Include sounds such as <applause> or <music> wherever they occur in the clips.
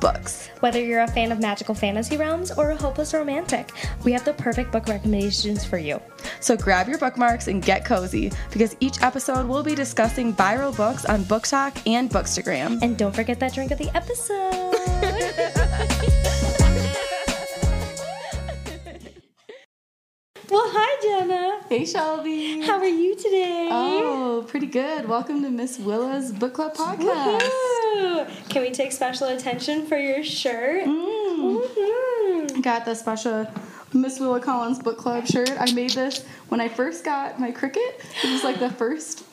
books. Whether you're a fan of magical fantasy realms or a hopeless romantic, we have the perfect book recommendations for you. So grab your bookmarks and get cozy because each episode we'll be discussing viral books on BookTok and Bookstagram. And don't forget that drink of the episode. <laughs> well, hi, Jenna. Hey, Shelby. How are you today? Oh, pretty good. Welcome to Miss Willa's Book Club podcast. Woohoo! Can we take special attention for your shirt? Mm. Mhm. Got the special Miss Willa Collins Book Club shirt. I made this when I first got my Cricut. It was like the first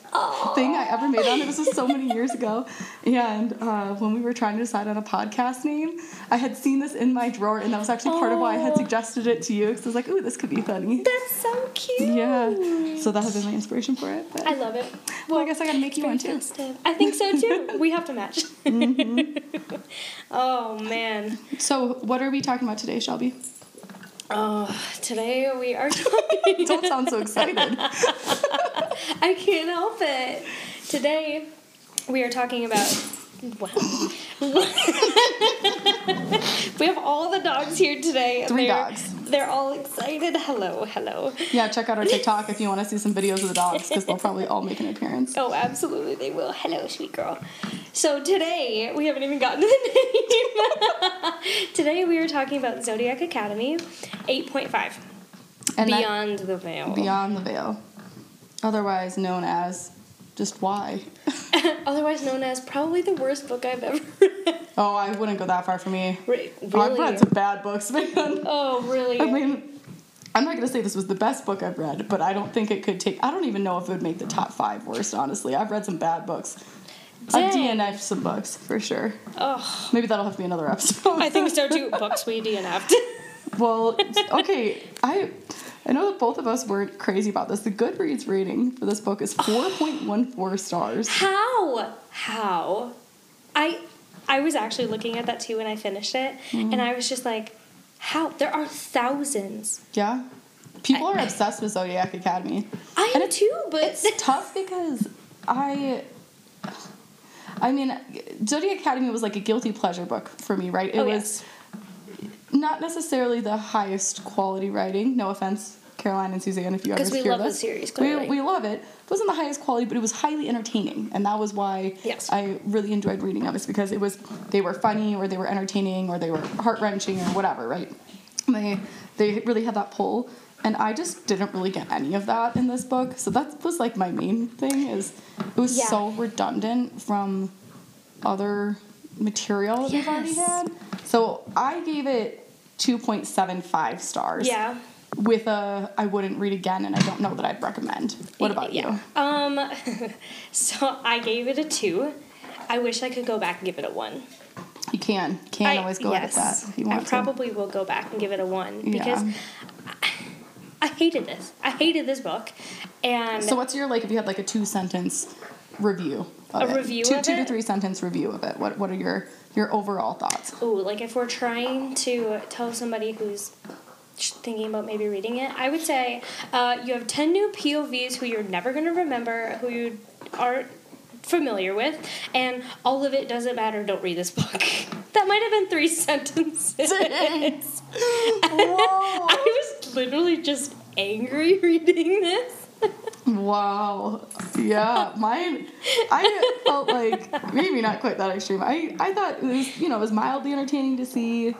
thing I ever made on it. This was so many years ago. And uh, when we were trying to decide on a podcast name, I had seen this in my drawer, and that was actually part of why I had Oh. suggested it to you because I was like, ooh, this could be funny. That's so cute. Yeah. So that has been my inspiration for it. But I love it. well, I guess I gotta make you one too. festive. I think so too. <laughs> we have to match. Mm-hmm. <laughs> oh man. So, what are we talking about today, Shelby? Oh, <sighs> today we are <laughs> talking. Don't sound so excited. <laughs> I can't help it. Today we are talking about. Wow. <laughs> we have all the dogs here today. Three they're, dogs. They're all excited. Hello, hello. Yeah, check out our TikTok if you want to see some videos of the dogs because they'll probably all make an appearance. Oh, absolutely, they will. Hello, sweet girl. So today, we haven't even gotten to the name. today, we are talking about Zodiac Academy 8.5 And that- Beyond the Veil. Beyond the Veil, otherwise known as just why. <laughs> Otherwise known as probably the worst book I've ever <laughs> read. Oh, I wouldn't go that far for me. Re- Oh, I've really? read some bad books, <laughs> man. Oh, really? I mean, I'm not gonna say this was the best book I've read, but I don't think it could take. I don't even know if it would make the top five worst. Honestly, I've read some bad books. I've DNF'd some books for sure. oh, Maybe that'll have to be another episode. I think so too. Books we DNF'd. Well, okay, I I know that both of us weren't crazy about this. The Goodreads rating for this book is 4.14 stars. How? How? I I was actually looking at that too when I finished it, Mm-hmm. and I was just like, how? There are thousands. Yeah, people are obsessed with Zodiac Academy. I And am it- too, but It's tough because I. I mean, Zodiac Academy was like a guilty pleasure book for me, right? It Oh, was not necessarily the highest quality writing. No offense, Caroline and Susanne, if you ever 'Cause we hear love the series, We, clearly. we love it. It wasn't the highest quality, but it was highly entertaining, and that was why Yes. I really enjoyed reading them. It's because it was they were funny, or they were entertaining, or they were heart wrenching, or whatever, right? They they really had that pull, and I just didn't really get any of that in this book. So that was like my main thing is it was Yeah. so redundant from other material that they've already had. So I gave it 2.75 stars. yeah. With a I wouldn't read again and I don't know that I'd recommend. What about yeah. you? Um, <laughs> so I gave it a two. I wish I could go back and give it a one. You can. Can I- always go ahead with that if you I want probably will go back and give it a one because Yeah. I, I hated this. I hated this book, and. So what's your like if you had like a two sentence review A it? review two of two to three sentence review of it. What what are your your overall thoughts? Ooh, like if we're trying to tell somebody who's thinking about maybe reading it, I would say uh, you have 10 new POVs who you're never going to remember, who you aren't familiar with, and all of it doesn't matter. Don't read this book. <laughs> that might have been three <laughs> sentences. <laughs> Whoa. I was literally just angry reading this. Wow. Yeah, mine. I felt like maybe not quite that extreme. I I thought it was you know it was mildly entertaining to see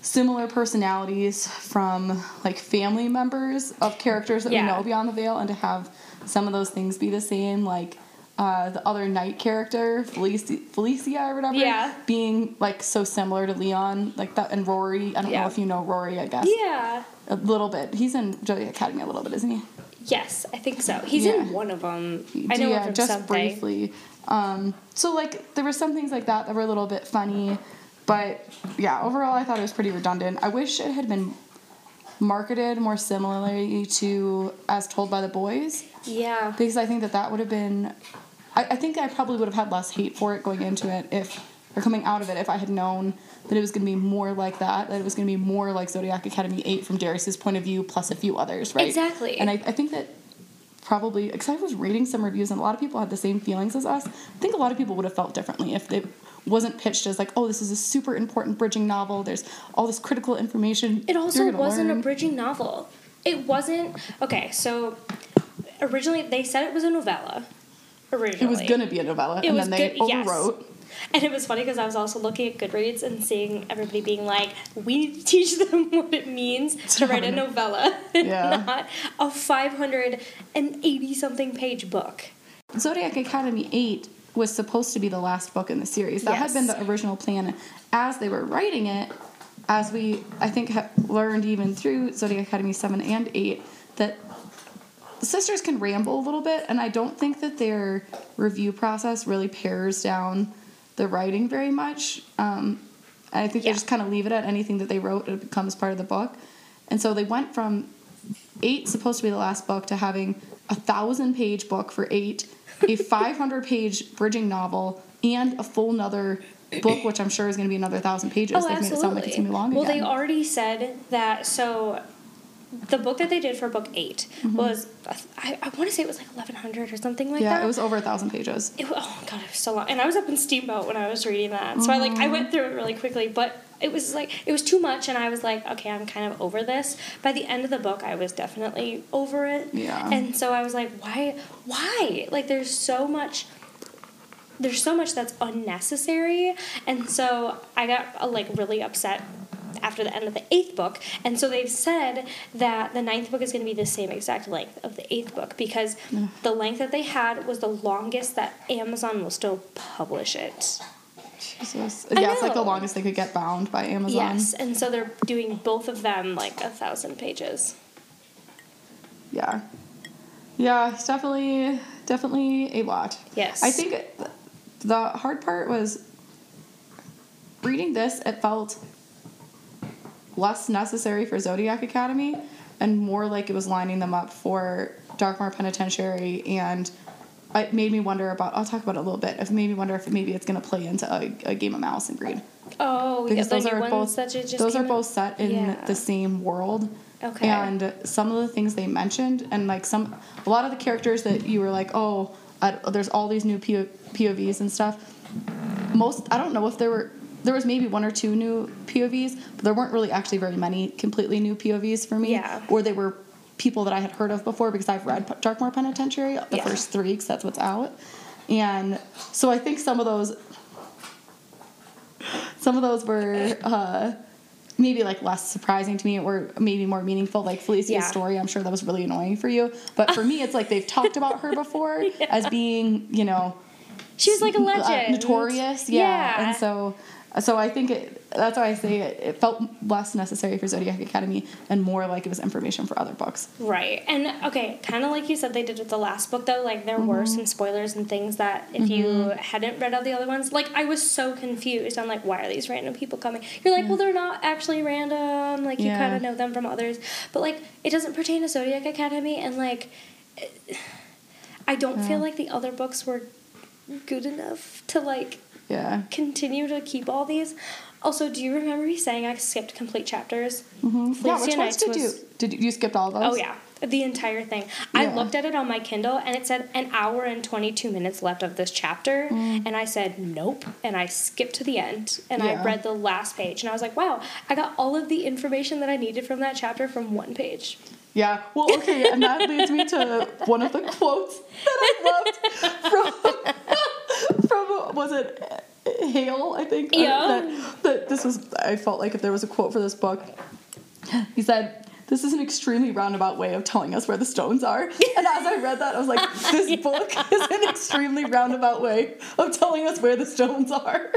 similar personalities from like family members of characters that Yeah. we know beyond the veil, and to have some of those things be the same, like. Uh, the other Night character, Felicia, Felicia or whatever, Yeah. being like so similar to Leon, like that, and Rory. I don't Yeah. know if you know Rory. I guess Yeah. a little bit. He's in Zodiac Academy a little bit, isn't he? Yes, I think so. He's Yeah. in one of them. I know yeah, just something. briefly. Um, so like there were some things like that that were a little bit funny, but yeah, overall I thought it was pretty redundant. I wish it had been marketed more similarly to As Told by the Boys Yeah. because I think that that would have been I, I think I probably would have had less hate for it going into it if or coming out of it if I had known that it was going to be more like that, that it was going to be more like Zodiac Academy 8 from Darius's point of view, plus a few others, right? Exactly. And I, I think that probably, because I was reading some reviews and a lot of people had the same feelings as us, I think a lot of people would have felt differently if it wasn't pitched as like, oh, this is a super important bridging novel, there's all this critical information. It also wasn't learn. a bridging novel. It wasn't. Okay, so originally they said it was a novella. Originally. It was going to be a novella, It and then they good- yes. <laughs> And it was funny because I was also looking at Goodreads and seeing everybody being like, we need to teach them <laughs> what it means to write a novella, <laughs> Yeah. not a 580 something page book. Zodiac Academy 8 was supposed to be the last book in the series. That had been the original plan. As they were writing it, as we, I think, have learned even through Zodiac Academy 7 and 8, that sisters can ramble a little bit, and I don't think that their review process really pares down the writing very much. Um, I think Yeah. they just kind of leave it at anything that they wrote, it becomes part of the book. And so they went from eight supposed to be the last book to having a thousand page book for eight, a <laughs> 500 page bridging novel, and a full another book, which I'm sure is going to be another thousand pages. Oh, They've made it sound like it's going to be long well, again. they already said that. So, the book that they did for book 8 was, I, I want to say it was like 1100 or something like Mm-hmm. yeah, it was over a thousand pages. It, oh god, it was so long, and I was up in Steamboat when I was reading that, so I like I went through it really quickly. But it was like it was too much, and I was like, okay, I'm kind of over this. By the end of the book, I was definitely over it. Yeah. And so I was like, why, why? Like, there's so much. There's so much that's unnecessary, and so I got uh, like really upset after the end of the eighth book. And so they've said that the ninth book is going to be the same exact length of the eighth book because mm. the length that they had was the longest that Amazon will still publish it. Jesus. Yeah, it's like the longest they could get bound by Amazon. Yes, and so they're doing both of them like a thousand pages. Yeah. Yeah, it's definitely, definitely a lot. Yes. I think the hard part was reading this, it felt less necessary for Zodiac Academy and more like it was lining them up for Darkmoor Penitentiary and it made me wonder about I'll talk about it a little bit. It made me wonder if maybe it's gonna play into a, a game of Malice and Greed. Oh, Because yeah, those are both those are out? both set in Yeah. the same world. Okay. And some of the things they mentioned, and like some, a lot of the characters that you were like, oh, I, there's all these new PO, POVs and stuff. Most, I don't know if there were, there was maybe one or two new POVs, but there weren't really actually very many completely new POVs for me. Yeah. Or they were people that I had heard of before because I've read Darkmoor Penitentiary, the Yeah. first three, because that's what's out. And so I think some of those, some of those were uh, maybe like less surprising to me or maybe more meaningful like felicia's Yeah. story i'm sure that was really annoying for you but for me it's like they've talked about her before <laughs> as being you know she was like a uh, legend. notorious yeah. Yeah. and so so i think it that's why i say it, it felt less necessary for zodiac academy and more like it was information for other books Right. And okay, kind of like you said they did with the last book though, like there Mm-hmm. were some spoilers and things that if you hadn't read all the other ones, like I was so confused. I'm like, why are these random people coming? You're like, well, they're not actually random. Like you Yeah. kind of know them from others, but like it doesn't pertain to Zodiac Academy and like it- I don't feel like the other books were good enough to like yeah continue to keep all these. Also, do you remember me saying I skipped complete chapters? Mhm. yeah which ones did Nights you did you, you skipped all those Oh yeah, the entire thing. I looked at it on my Kindle and it said an hour and 22 minutes left of this chapter Mm. and I said nope and I skipped to the end and Yeah. I read the last page and I was like, "Wow, I got all of the information that I needed from that chapter from one page." Yeah, well, okay, and that leads me to one of the quotes that I loved from, <laughs> <laughs> from was it Hail, I think? Yeah. That, that this was, I felt like if there was a quote for this book, he said, this is an extremely roundabout way of telling us where the stones are. <laughs> And as I read that, I was like, this <laughs> book is an extremely roundabout way of telling us where the stones are.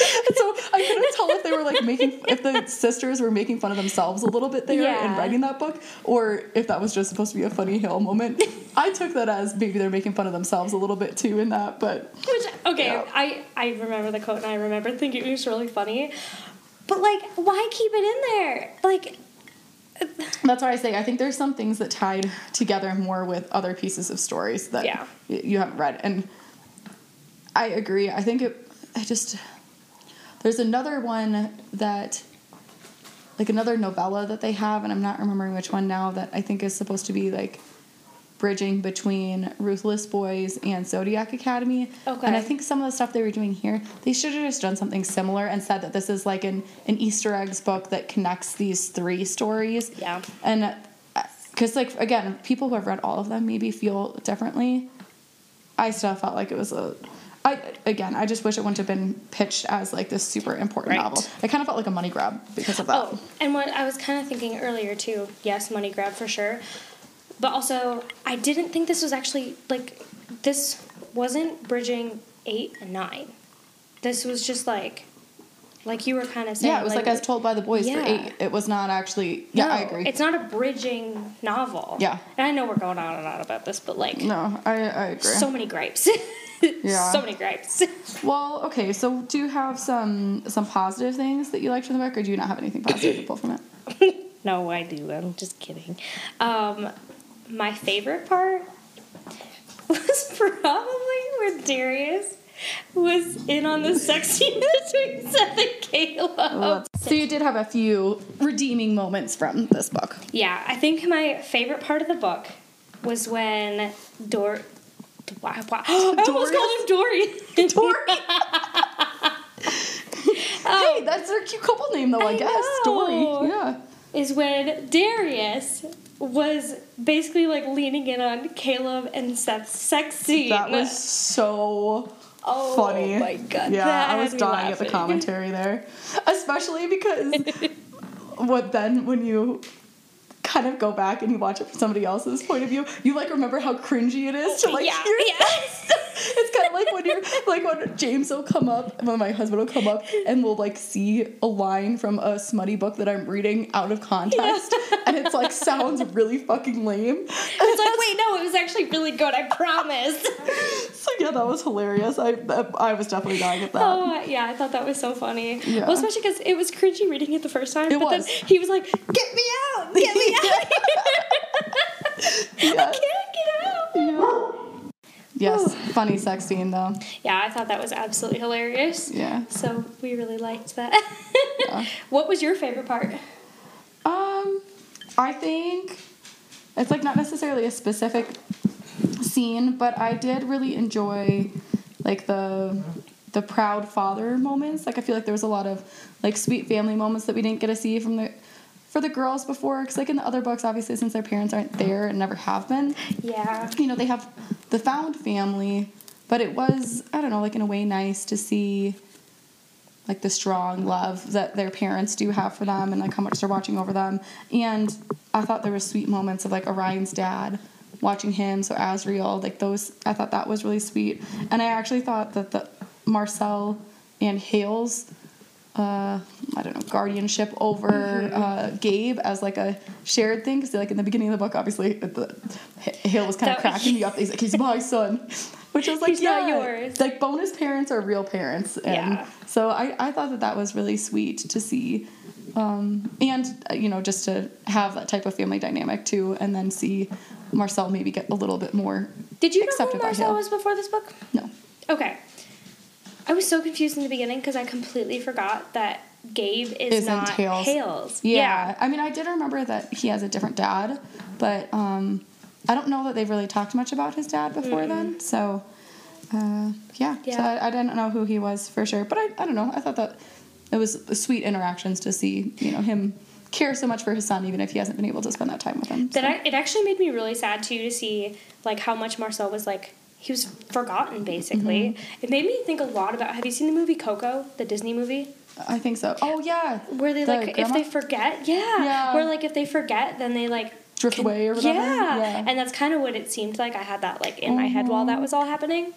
And so I couldn't tell if they were like making if the sisters were making fun of themselves a little bit there in writing that book, or if that was just supposed to be a funny Hail moment. I took that as maybe they're making fun of themselves a little bit too in that, but Which okay, Yeah. I I remember the quote and I remember thinking it was really funny. But like, why keep it in there? Like uh, that's why I say I think there's some things that tied together more with other pieces of stories that Yeah. you haven't read. And I agree. I think it. I just there's another one that like another novella that they have, and I'm not remembering which one now. That I think is supposed to be like bridging between Ruthless Boys and Zodiac Academy. Okay. And I think some of the stuff they were doing here, they should have just done something similar and said that this is like an, an Easter eggs book that connects these three stories. Yeah. And uh, because, like, again, people who have read all of them maybe feel differently. I still felt like it was a. I again, I just wish it wouldn't have been pitched as like this super important Right. novel. It kind of felt like a money grab because of that. Oh, and what I was kind of thinking earlier too. Yes, money grab for sure, but also I didn't think this was actually like this wasn't bridging eight and nine. This was just like, like you were kind of saying. yeah, it was like, as told by the boys for eight. It was not actually. Yeah, I agree. It's not a bridging novel. Yeah. and I know we're going on and on about this, but like, no, I I agree. so many gripes. <laughs> <laughs> Yeah. so many gripes. <laughs> well, okay. So, do you have some some positive things that you liked from the book, or do you not have anything positive to pull from it? <coughs> no, I do. I'm just kidding. Um, my favorite part was <laughs> probably where Darius was in on the sex scene between Seth and Caleb. So you did have a few redeeming moments from this book. Yeah, I think my favorite part of the book was when Dor. Wow, wow. I almost called him Dory. <laughs> Dory. <laughs> hey, that's their cute couple name, though. I, I guess know. Dory. Yeah. is when Darius was basically like leaning in on Caleb and Seth's sex scene. That was so oh funny. my god. Yeah, that I was dying at the commentary there, especially because <laughs> what then when you kind of go back and you watch it from somebody else's point of view, you like remember how cringy it is to like Yeah, hear yeah. this. <laughs> It's kind of like when you're like when James will come up, when my husband will come up and we'll like see a line from a smutty book that I'm reading out of context, <laughs> and it's like sounds really fucking lame. And it's like, wait, no, it was actually really good, I promise. <laughs> So yeah, that was hilarious. I I was definitely dying at that. Oh yeah, I thought that was so funny. Yeah. Well, especially because it was cringy reading it the first time. It but was. then he was like, "Get me out! Get me out! Yeah. <laughs> I can't get out!" Yeah. Yes, funny sex scene though. Yeah, I thought that was absolutely hilarious. Yeah. So we really liked that. Yeah. <laughs> What was your favorite part? Um, I think it's like not necessarily a specific scene, but I did really enjoy like the the proud father moments. Like I feel like there was a lot of like sweet family moments that we didn't get to see from the for the girls before. Because like in the other books, obviously since their parents aren't there and never have been, Yeah. you know they have the found family, but it was I don't know like in a way nice to see like the strong love that their parents do have for them and like how much they're watching over them. And I thought there were sweet moments of like Orion's dad watching him, so Azriel, like those I thought that was really sweet. And I actually thought that the Marcel and Hail's uh, I don't know, guardianship over uh, Gabe as like a shared thing. Because like in the beginning of the book, obviously, the, Hail was kind of cracking me up. He's like, he's my son, <laughs> which was like, He's yeah, not yours. Like bonus parents are real parents, and Yeah. so I I thought that that was really sweet to see. Um, and uh, you know, just to have that type of family dynamic too, and then see Marcel maybe get a little bit more. Did you know who Marcel was before this book? No, Okay. I was so confused in the beginning because I completely forgot that Gabe is Isn't not Hail's. Hail's. Yeah. I mean, I did remember that he has a different dad, but um, I don't know that they've really talked much about his dad before then. So, uh, yeah. So I, I didn't know who he was for sure, but I, I don't know. I thought that it was sweet interactions to see, you know, him care so much for his son, even if he hasn't been able to spend that time with him. That so. I, it actually made me really sad too to see like how much Marcel was like he was forgotten basically. Mm-hmm. It made me think a lot about. Have you seen the movie Coco, the Disney movie? I think so. Oh yeah, Where they The like if they forget, yeah, Yeah. Where like if they forget, then they like drift can- away or whatever. Yeah. Yeah. and that's kind of what it seemed like. I had that like in my head while that was all happening.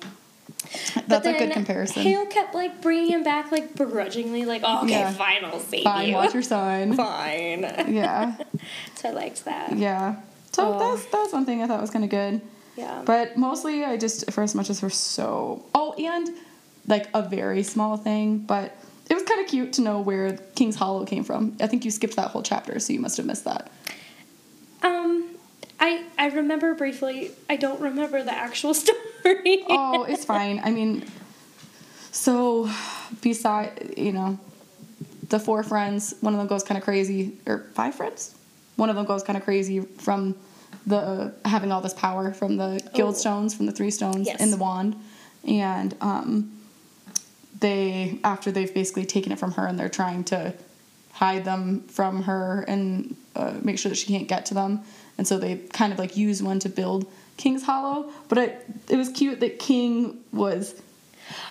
That's a then good comparison. Hail kept like bringing him back like begrudgingly, like, oh, okay, Yeah. fine, I'll save Fine, you. watch your sign. Fine. yeah, <laughs> so I liked that. yeah. So Oh. that's that's one thing I thought was kind of good. Yeah. But mostly, I just for as much as we're so oh, and like a very small thing, but it was kind of cute to know where King's Hollow came from. I think you skipped that whole chapter, so you must have missed that. um, I I remember briefly. I don't remember the actual <laughs> story. Oh, it's fine. I mean, So, beside you know, the four friends, one of them goes kind of crazy, or five friends, one of them goes kind of crazy from the having all this power from the guild Oh. stones, from the three stones Yes. in the wand, and um, they after they've basically taken it from her and they're trying to hide them from her and uh, make sure that she can't get to them, and so they kind of like use one to build King's Hollow. But it it was cute that King was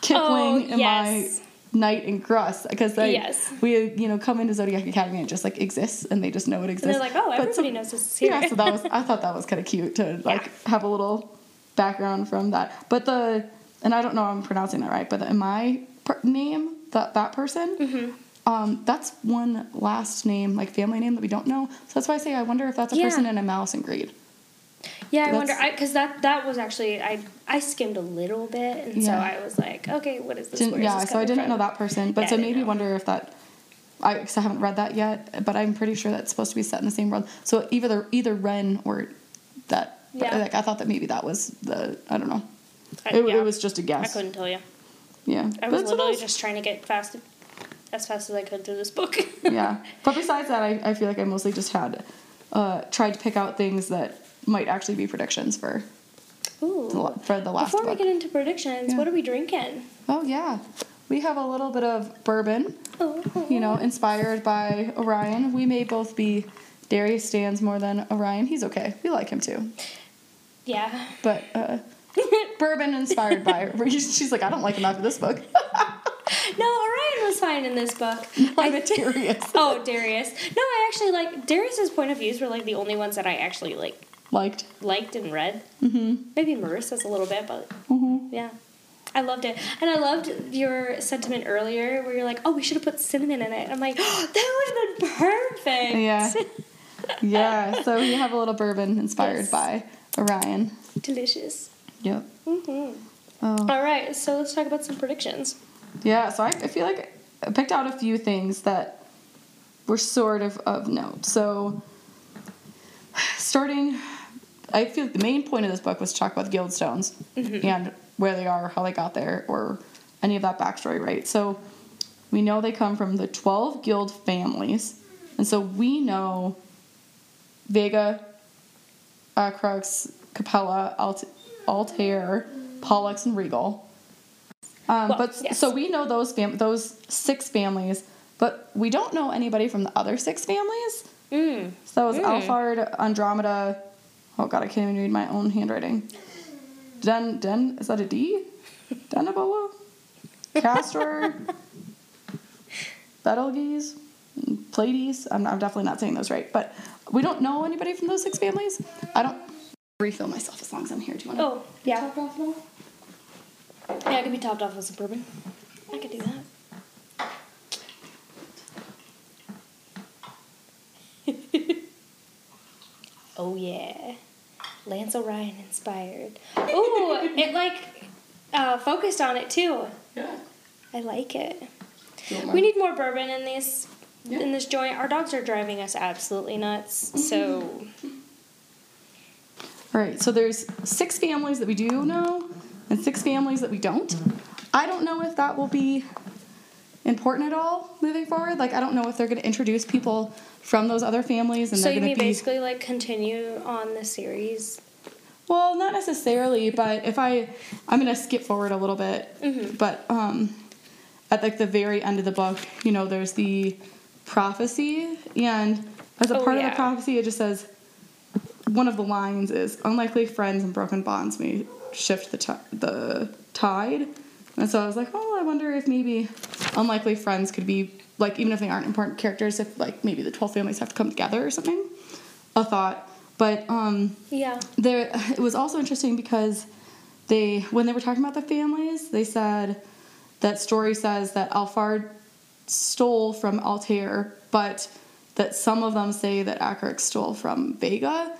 Kipling Oh, and yes. my Night and Grus because they Yes. we you know come into Zodiac Academy and it just like exists and they just know it exists. And they're like, oh, But everybody some- knows this is here. yeah, so that was I thought that was kind of cute to like have a little background from that. But the and I don't know if I'm pronouncing that right, but the, in my per- name that that person, Mm-hmm. um, that's one last name like family name that we don't know. So that's why I say I wonder if that's a Yeah. person in a Malice and Greed. Yeah, I That's- wonder because that that was actually I I skimmed a little bit, and so I was like, okay, what is this? Didn't- yeah, this so I didn't from? know that person, but Yeah, so maybe wonder if that. I, cause I haven't read that yet, but I'm pretty sure that's supposed to be set in the same world. So either either Ren or that. Yeah. Like I thought that maybe that was the I don't know. I- It, yeah, it was just a guess. I couldn't tell you. Yeah. I was literally nice. just trying to get fast, as fast as I could through this book. yeah. But <laughs> besides that, I, I feel like I mostly just had uh, tried to pick out things that might actually be predictions for the, Ooh. for the last Before we get into predictions, Yeah. what are we drinking? oh yeah, we have a little bit of bourbon. Oh, You know, inspired by Orion. We may both be Darius stands more than Orion. He's okay. We like him too. yeah. But uh, <laughs> bourbon inspired by. <laughs> She's like, I don't like him after this book. <laughs> No, Orion was fine in this book. I meant Darius. Oh, Darius. No, I actually like Darius's point of views were like the only ones that I actually like Liked. liked and read. Mm-hmm. Maybe Marissa's a little bit, but Mm-hmm. yeah. I loved it. And I loved your sentiment earlier where you're like, oh, we should have put cinnamon in it. I'm like, oh, that would have been perfect. Yeah. <laughs> Yeah. So we have a little bourbon inspired Yes. by Orion. Delicious. Yep. hmm Oh. All right, so let's talk about some predictions. Yeah, so I, I feel like I picked out a few things that were sort of of note. So, <sighs> starting, I feel like the main point of this book was to talk about the Guildstones and where they are, how they got there, or any of that backstory, right? So, we know they come from the 12 guild families, and so we know Vega, Acrux, Capella, Alt- Altair, Pollux, and Rigel. Um, Well, but yes. so we know those fam- those six families, but we don't know anybody from the other six families. Mm. So that was Mm. Alphard, Andromeda. Oh god, I can't even read my own handwriting. Den Den is that a D? Denaboa? Castor? <laughs> Betelgeuse? Pleiades? I'm, I'm definitely not saying those right, but we don't know anybody from those six families. I don't refill myself as long as I'm here. Do you want to? Oh, yeah. Top off now? Yeah, it could be topped off with some bourbon. I could do that. oh yeah, Lance Orion inspired. Ooh, it like uh, focused on it too. Yeah. I like it. Do you want We need more bourbon in this Yeah. in this joint. Our dogs are driving us absolutely nuts. So All right, so there's six families that we do know and six families that we don't. I don't know if that will be important at all moving forward. Like, I don't know if they're going to introduce people from those other families and so they're you going mean to be. basically like continue on the series. Well, not necessarily, but if I, I'm going to skip forward a little bit. Mm-hmm. But um, at like the very end of the book, you know, there's the prophecy, and as a Oh, part of the prophecy, it just says one of the lines is unlikely friends and broken bonds may shift the ti the tide. And so I was like, oh, I wonder if maybe unlikely friends could be like even if they aren't important characters, if like maybe the twelve families have to come together or something. A thought, but um, Yeah. there it was also interesting because they when they were talking about the families they said that story says that alphard stole from altair but that some of them say that Acrux stole from vega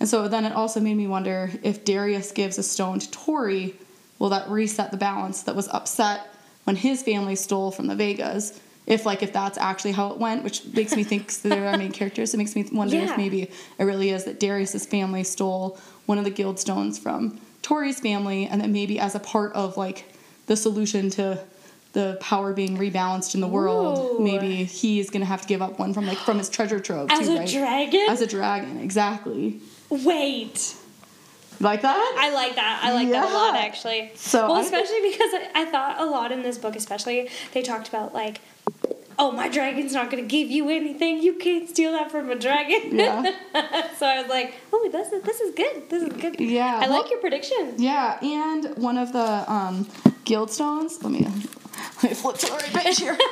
and so then it also made me wonder if darius gives a stone to tori will that reset the balance that was upset when his family stole from the vegas if like if that's actually how it went which makes me think they're our main characters it makes me wonder Yeah. if maybe it really is that Darius's family stole one of the guild stones from Tori's family, and that maybe as a part of like the solution to the power being rebalanced in the world, Ooh. maybe he's gonna have to give up one from like from his treasure trove As too, a right? dragon? As a dragon, exactly. Wait. Like that? I like that. I like that a lot actually. So well, I- especially because I, I thought a lot in this book, especially they talked about like, oh, my dragon's not gonna give you anything. You can't steal that from a dragon. Yeah. <laughs> so I was like, oh, this is this is good. This is good. Yeah, I well- like your prediction. Yeah, and one of the um, guild stones. Let me let me flip to the right page here. <laughs>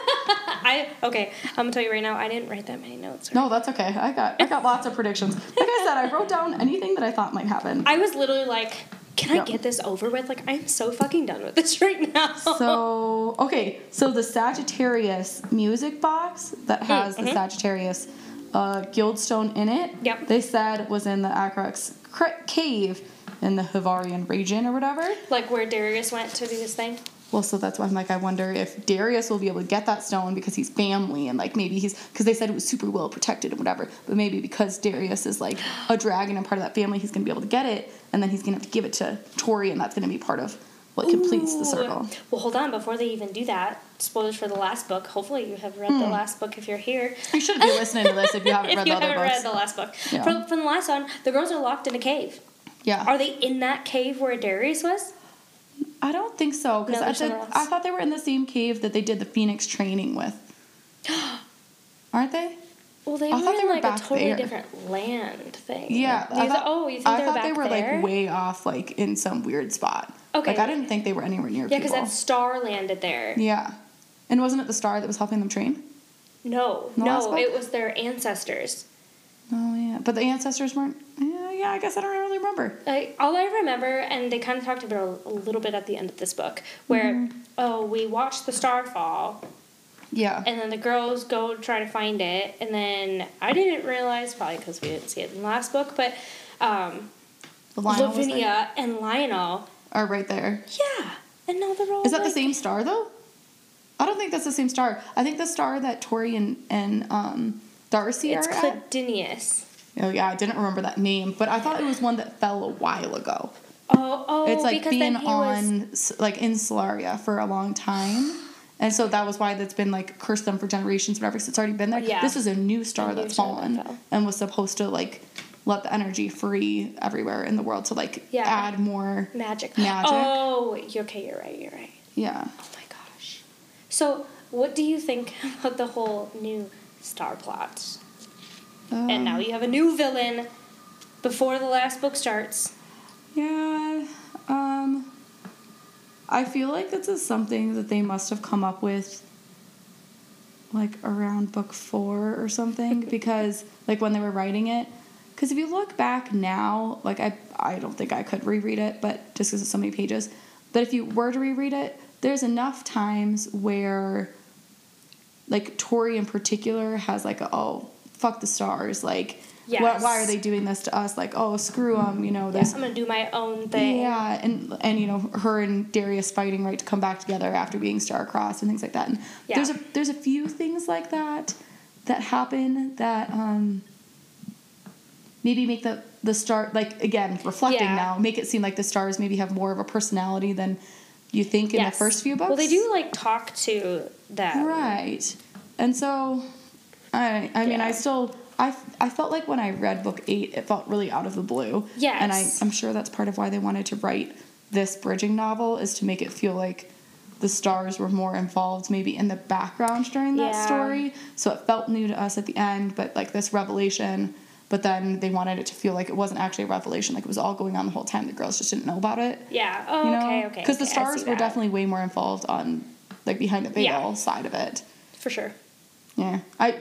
I okay. I'm gonna tell you right now. I didn't write that many notes. No, that's okay. I got I got lots of predictions. Like I said, I wrote down anything that I thought might happen. I was literally like, can I get this over with? Like, I'm so fucking done with this <laughs> right now. So okay, so the Sagittarius music box that has the mhm. Sagittarius uh, guildstone in it. Yep. They said was in the Acrux cave in the Havarian region or whatever. like where Darius went to do this thing. Well, so that's why I'm like, I wonder if Darius will be able to get that stone because he's family and like maybe he's because they said it was super well protected and whatever. But maybe because Darius is like a dragon and part of that family, he's gonna be able to get it, and then he's gonna have to give it to Tori, and that's gonna be part of what completes the circle. Well, hold on. Before they even do that, spoilers for the last book. Hopefully, you have read the hmm. last book if you're here. You should be listening to this if you <laughs> haven't if read you the haven't read the last book. Yeah. From, from the last one, the girls are locked in a cave. yeah, Are they in that cave where Darius was? I don't think so because No, I, I thought they were in the same cave that they did the Phoenix training with. <gasps> Aren't they? Well, they I were thought they in were like a totally there. different land thing. Yeah, You I thought, oh, you think I they were thought back they were there? like way off, like in some weird spot. Okay. Like I didn't think they were anywhere near yeah, because that star landed there. Yeah, and wasn't it the star that was helping them train? No, The no, it was their ancestors. Oh yeah, but the ancestors weren't. Yeah, yeah. I guess I don't really remember. Like all I remember, and they kind of talked about it a little bit at the end of this book, where Mm-hmm. oh, we watched the star fall, Yeah. and then the girls go try to find it, and then I didn't realize probably because we didn't see it in the last book, but um, Lionel. Lavinia and Lionel, are right there. yeah, and now they're all Is that the same star though? I don't think that's the same star. I think the star that Tori and and um, Darcy It's are at. Oh yeah, I didn't remember that name, but I thought it was one that fell a while ago. Oh, oh, it's like because being was. on s like in Solaria for a long time. And so that was why that's been like cursed them for generations, whatever. Because it's already been there. Yeah. This is a new star A new that's star that fallen fell. and was supposed to like let the energy free everywhere in the world to like Yeah. add more. Magic. Magic. Oh, okay? You're right. You're right. Yeah. Oh my gosh. So, what do you think <laughs> about the whole new star plot? And now you have a new villain before the last book starts. Yeah. Um I feel like this is something that they must have come up with like around book 4 or something <laughs> because like when they were writing it cuz if you look back now like I I don't think I could reread it but just cuz it's so many pages but if you were to reread it there's enough times where like Tori in particular has like a, oh fuck the stars like why, why are they doing this to us like oh screw them you know Yeah, I'm gonna do my own thing. yeah, and and you know her and Darius fighting right to come back together after being star-crossed and things like that. And Yeah. there's a there's a few things like that that happen that um maybe make the the star like again reflecting Yeah. now make it seem like the stars maybe have more of a personality than you think in Yes. the first few books. Well, they do like talk to them. Right. And so I I mean I still I, I felt like when I read book eight, it felt really out of the blue. And I, I'm sure that's part of why they wanted to write this bridging novel is to make it feel like the stars were more involved maybe in the background during that Yeah. story. So it felt new to us at the end, but like this revelation. But then they wanted it to feel like it wasn't actually a revelation, like it was all going on the whole time. The girls just didn't know about it. Yeah. Oh, you know? okay, okay. Because the okay, I stars were that. definitely way more involved on like behind the veil Yeah. side of it. for sure. Yeah, I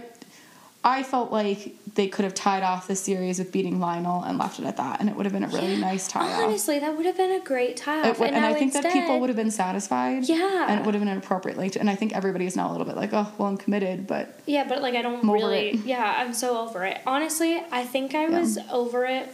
I felt like they could have tied off the series with beating Lionel and left it at that, and it would have been a really nice tie off. Honestly, that would have been a great tie off. and now I think that people would have been satisfied. Yeah. and it would have been an appropriate. And I think everybody is now a little bit like, oh, well, I'm committed, but Yeah, but like I don't really. it. <laughs> Yeah, I'm so over it. Honestly, I think I Yeah. was over it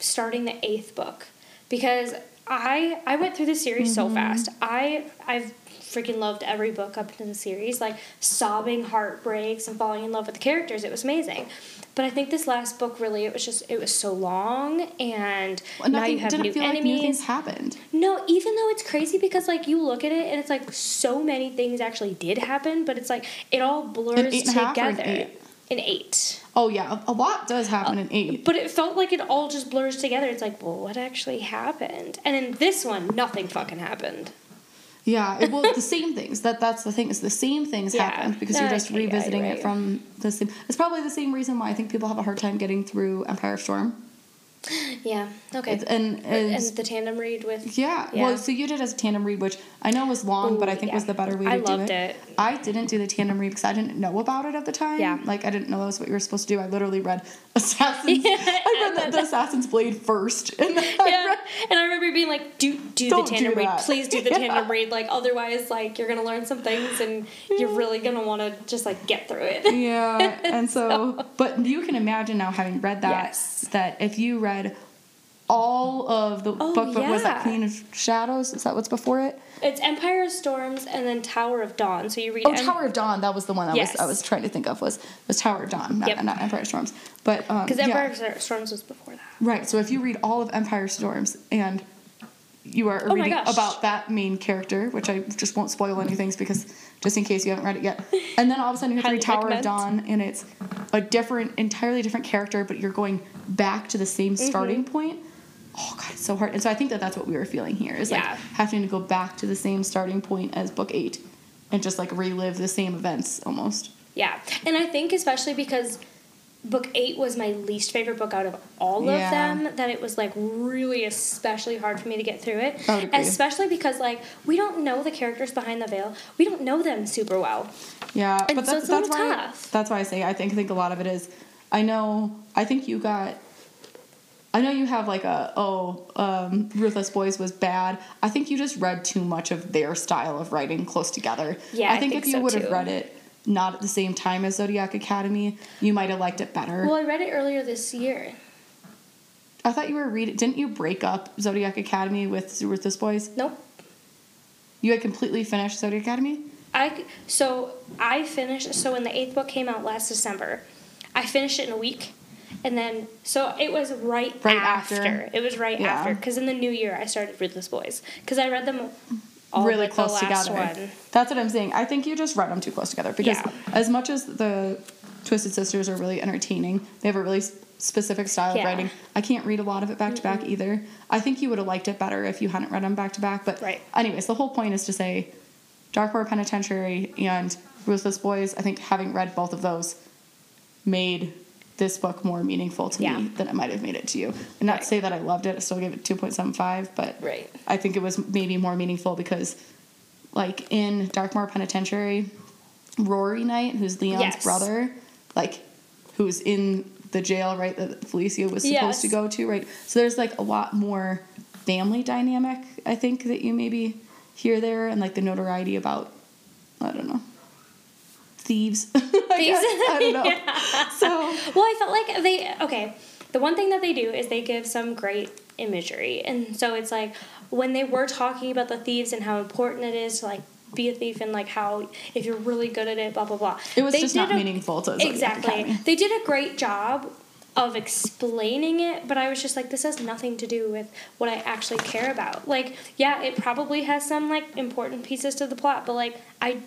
starting the eighth book because I I went through the series Mm-hmm. so fast. I I've freaking loved every book up in the series, like sobbing heartbreaks and falling in love with the characters. It was amazing. But I think this last book really it was just it was so long and Well, now nothing you have didn't new feel enemies. like new things happened. No, even though it's crazy because like you look at it and it's like so many things actually did happen, but it's like it all blurs eight and a half or together. eight? An eight. Oh yeah, a, a lot does happen in eight. But it felt like it all just blurs together. It's like, well, what actually happened? And in this one, nothing fucking happened. Yeah, it, well, the same things. That that's the thing is the same things Yeah. happened because you're Okay, just yeah, you're revisiting right. it from the same. It's probably the same reason why I think people have a hard time getting through Empire of Storm. Yeah. Okay. It's- and it's, and the tandem read with. yeah, Yeah. well, so you did as a tandem read, which I know was long, but I think yeah. was the better way to I do loved it. it. I didn't do the tandem read because I didn't know about it at the time. Yeah. like I didn't know that was what you were supposed to do. I literally read <laughs> Assassin's. <laughs> Yeah, I read the, the Assassin's Blade first, <laughs> and then I Yeah, read and I remember being like, "Do do the do tandem read, please do the Yeah. tandem read. Like otherwise, like you're gonna learn some things, and you're really gonna want to just like get through it." Yeah, and so, but you can imagine now having read that Yes. that if you read all of the Oh, book, but was that. Queen of Shadows? Is that what's before it? It's Empire of Storms and then Tower of Dawn. So you read. Oh, Em- Tower of Dawn. That was the one I Yes. was I was trying to think of was was Tower of Dawn, not, Yep. not Empire Storms. But um, Because yeah. Empire of Storms was before that. Right. So if you read all of Empire of Storms and you are Oh reading about that main character, which I just won't spoil any things because just in case you haven't read it yet. And then all of a sudden you have to read Tower of. Dawn and it's a different, entirely different character, but you're going back to the same Mm-hmm. starting point. Oh god, it's so hard. And so I think that that's what we were feeling here is like having to go back to the same starting point as book eight and just like relive the same events almost. Yeah, and I think especially because book eight was my least favorite book out of all Yeah. of them, that it was like really especially hard for me to get through it. I would agree. Especially because like we don't know the characters behind the veil. We don't know them super well. Yeah, And but so that's, it's a that's little why tough. that's why I say I think I think a lot of it is I know I think you got I know you have like a oh um, Ruthless Boys was bad. I think you just read too much of their style of writing close together. Yeah, I I think, think if you so, would have read it not at the same time as Zodiac Academy, you might have liked it better. Well, I read it earlier this year. I thought you were reading. Didn't you break up Zodiac Academy with Ruthless Boys? Nope. You had completely finished Zodiac Academy. I so I finished so when the eighth book came out last December, I finished it in a week, and then so it was right, Right after. after. It was right Yeah. after because in the new year I started Ruthless Boys because I read them all really but close the last together. one. That's what I'm saying. I think you just read them too close together because Yeah. as much as the Twisted Sisters are really entertaining, they have a really specific style Yeah. of writing. I can't read a lot of it back to back either. I think you would have liked it better if you hadn't read them back to back. But Right. anyways, the whole point is to say Darkmoor Penitentiary and Ruthless Boys, I think having read both of those made this book more meaningful to Yeah. me than it might have made it to you. And not to say that I loved it, I still gave it 2.75, but Right. I think it was maybe more meaningful because, like in Darkmoor Penitentiary, Rory Night, who's Leon's Yes. brother, like who's in the jail, right, that Felicia was supposed Yes. to go to, right? So there's like a lot more family dynamic, I think, that you maybe hear there, and like the notoriety about, I don't know, thieves. <laughs> I Thieves. guess. I don't know. <laughs> Yeah. So Well, I felt like they okay. The one thing that they do is they give some great imagery, and so it's like when they were talking about the thieves and how important it is to like be a thief and like how if you're really good at it, blah blah blah. it was They just not a- meaningful to Exactly. They did a great job of explaining it, but I was just like, this has nothing to do with what I actually care about. Like, yeah, it probably has some like important pieces to the plot, but like I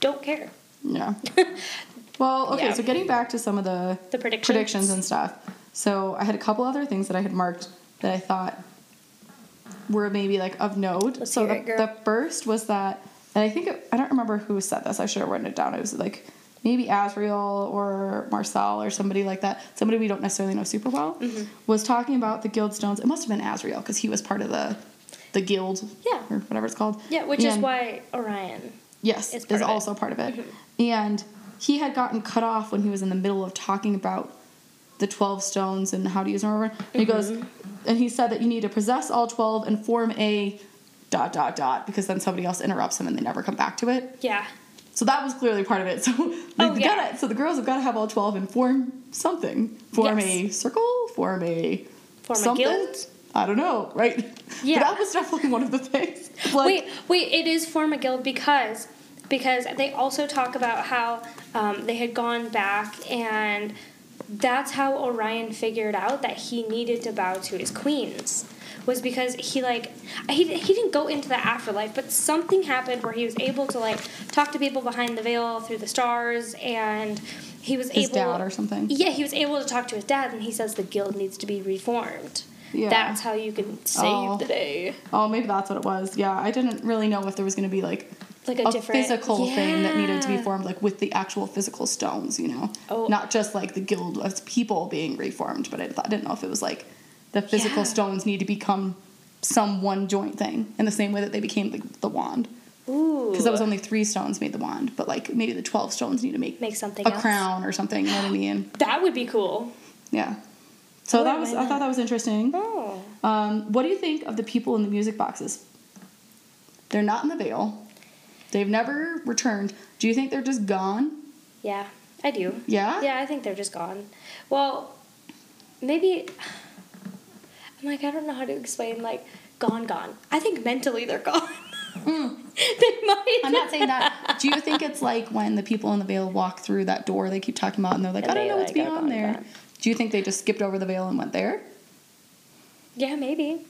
don't care. Yeah. <laughs> Well, okay, Yeah. so getting back to some of the The predictions. predictions and stuff. So I had a couple other things that I had marked that I thought were maybe like of note. Let's so hear the, it, girl. the first was that, and I think it, I don't remember who said this. I should have written it down. It was like maybe Azriel or Marcel or somebody like that. Somebody we don't necessarily know super well Mm-hmm. was talking about the guild stones. It must have been Azriel because he was part of the the guild Yeah. or whatever it's called. Yeah, which is And- why Orion. Yes, is is, part of it. Mm-hmm. also part of it. And he had gotten cut off when he was in the middle of talking about the 12 stones and how to use them. And he goes, Mm-hmm. and he said that you need to possess all 12 and form a dot, dot, dot, because then somebody else interrupts him and they never come back to it. Yeah. So that was clearly part of it. <laughs> So, Oh, they've yeah. gotta, so the girls have got to have all 12 and form something. Form Yes. a circle, form a Form a something. guild? I don't know, right? Yeah. But that was definitely one of the things. Like, wait, wait, it is form a guild because because they also talk about how um, they had gone back and that's how Orion figured out that he needed to bow to his queens was because he like he, he didn't go into the afterlife but something happened where he was able to like talk to people behind the veil through the stars and he was his able dad or something. yeah he was able to talk to his dad and he says the guild needs to be reformed Yeah. that's how you can save Oh. the day Oh, maybe that's what it was. Yeah, I didn't really know if there was going to be like like a, a different physical thing that needed to be formed, like with the actual physical stones, you know, Oh. not just like the guild of people being reformed. But I, thought, I didn't know if it was like the physical Yeah. stones need to become some one joint thing in the same way that they became the, the wand. Because that was only three stones made the wand, but like maybe the twelve stones need to make Make something a else. crown or something. You know what I <gasps> mean? That would be cool. Yeah. So Oh, that was I thought that was interesting. Oh. Um, what do you think of the people in the music boxes? They're not in the veil. They've never returned. Do you think they're just gone? Yeah, I do. Yeah? Yeah, I think they're just gone. Well, maybe. I'm like, I don't know how to explain, like, gone, gone. I think mentally they're gone. <laughs> they might. I'm not saying that. Do you think it's like when the people in the veil walk through that door they keep talking about and they're like, And I don't know what's like, are beyond there? gone. Do you think they just skipped over the veil and went there? Yeah, maybe.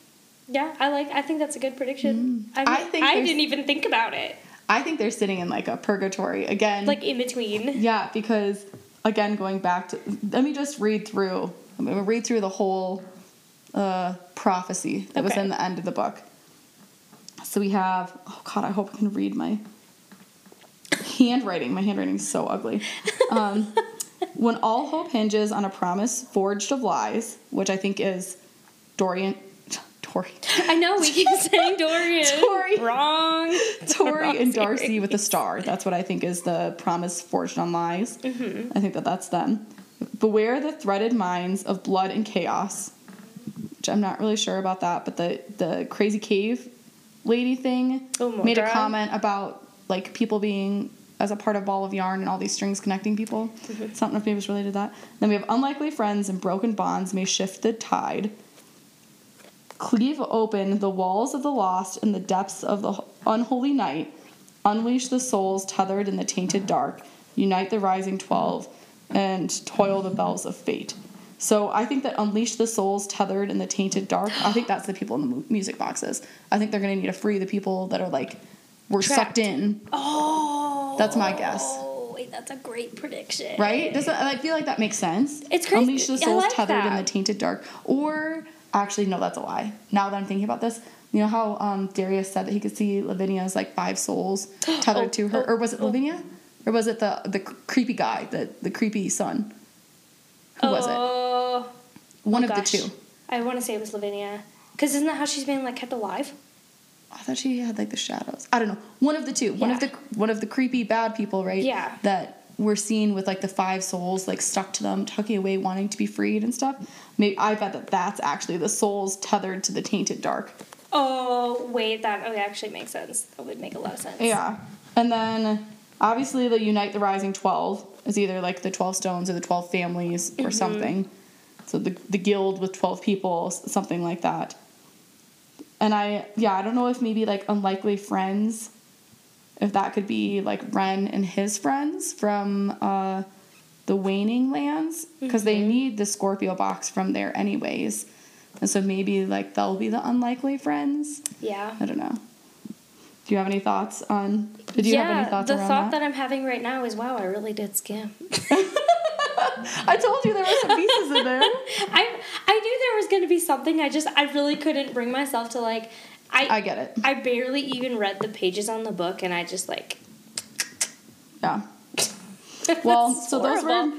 Yeah, I like. I think that's a good prediction. I, mean, Mm. I think I didn't even think about it. I think they're sitting in like a purgatory again. Like in between. Yeah, because again, going back to let me just read through. I'm gonna read through the whole uh, prophecy that was in the end of the book. So we have. Oh God, I hope I can read my handwriting. My handwriting is so ugly. <laughs> Um, when all hope hinges on a promise forged of lies, which I think is Dorian. Tory. I know we keep saying Dorian. Tory. Wrong. Tory Wrong and Darcy series. with a star. That's what I think is the promise forged on lies. Mm-hmm. I think that that's them. Beware the threaded minds of blood and chaos. Which I'm not really sure about that, but the the crazy cave lady thing Oh, made a comment about like people being as a part of ball of yarn and all these strings connecting people. Mm-hmm. Something if maybe it's related to that. Then we have unlikely friends and broken bonds may shift the tide. Cleave open the walls of the lost in the depths of the unholy night. Unleash the souls tethered in the tainted dark. Unite the rising twelve and toil the bells of fate. So I think that unleash the souls tethered in the tainted dark. I think that's the people in the mu- music boxes. I think they're going to need to free the people that are like were Trapped. sucked in, Oh. That's my guess. Oh, wait, that's a great prediction. right? Does that, I feel like that makes sense. It's crazy. Unleash the souls like tethered in the tainted dark, or actually no, that's a lie. Now that I'm thinking about this, you know how um, Darius said that he could see Lavinia's like five souls <gasps> tethered Oh, to her, oh, or was it oh. Lavinia, or was it the the creepy guy, the the creepy son? Who was it? Oh, One oh of gosh. the two. I want to say it was Lavinia. Because isn't that how she's being like kept alive? I thought she had like the shadows. I don't know. One of the two. One of the one of the creepy bad people, right? Yeah. That were seen with like the five souls like stuck to them, tucking away, wanting to be freed and stuff. Maybe I bet that that's actually the souls tethered to the tainted dark. Oh, wait, that oh, actually makes sense. That would make a lot of sense. Yeah. And then obviously the Unite the Rising Twelve is either like the twelve stones or the twelve families or mm-hmm. something. So the the guild with twelve people, something like that. And I yeah, I don't know if maybe like unlikely friends, if that could be like Ren and his friends from uh, the Waning Lands, because they need the Scorpio box from there anyways. And so maybe like they'll be the unlikely friends. Yeah. I don't know. Do you have any thoughts on? Did you yeah, have any thoughts the around thought that? that I'm having right now is wow, I really did skim. <laughs> I told you there were some pieces in there. <laughs> I I knew there was going to be something. I just I really couldn't bring myself to like I I get it. I barely even read the pages on the book and I just like Yeah. <laughs> Well, so those were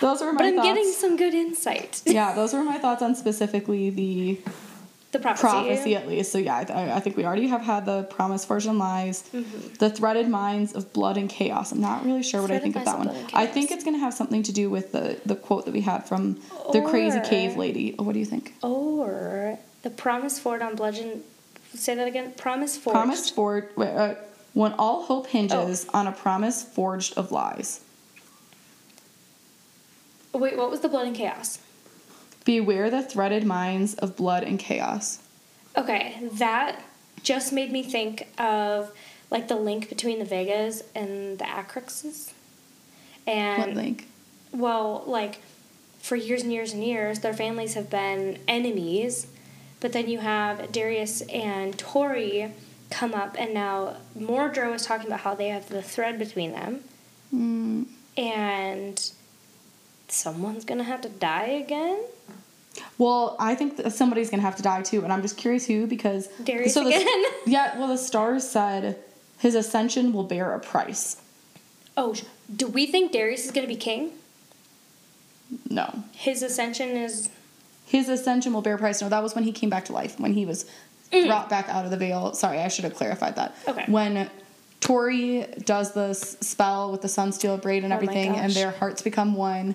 those were my But I'm thoughts. getting some good insight. yeah, those were my thoughts on specifically the The prophecy. prophecy at least. So yeah, I, th- I think we already have had the promise, fortune, lies, Mm-hmm. the threaded minds of blood and chaos. I'm not really sure what I think of that one. I think it's gonna have something to do with the the quote that we had from the crazy cave lady. What do you think? Or the promise forged on bludgeon. Say that again. Promise forged. Promise forged. Uh, when all hope hinges Oh. on a promise forged of lies. Wait, what was the blood and chaos? Beware the threaded minds of blood and chaos. Okay, that just made me think of like the link between the Vegas and the Acruxes. And what link? well, like for years and years and years, their families have been enemies. But then you have Darius and Tory come up, and now Mordro is talking about how they have the thread between them, Mm, and someone's gonna have to die again. well, I think that somebody's gonna have to die too, and I'm just curious who because Darius the- again? <laughs> yeah, well, the stars said his ascension will bear a price. Oh, do we think Darius is gonna be king? No, His ascension is his ascension will bear a price. No, that was when he came back to life when he was brought back out of the veil. Sorry, I should have clarified that. Mm. Okay. When Tory does this spell with the sunsteel braid and Oh everything, and their hearts become one,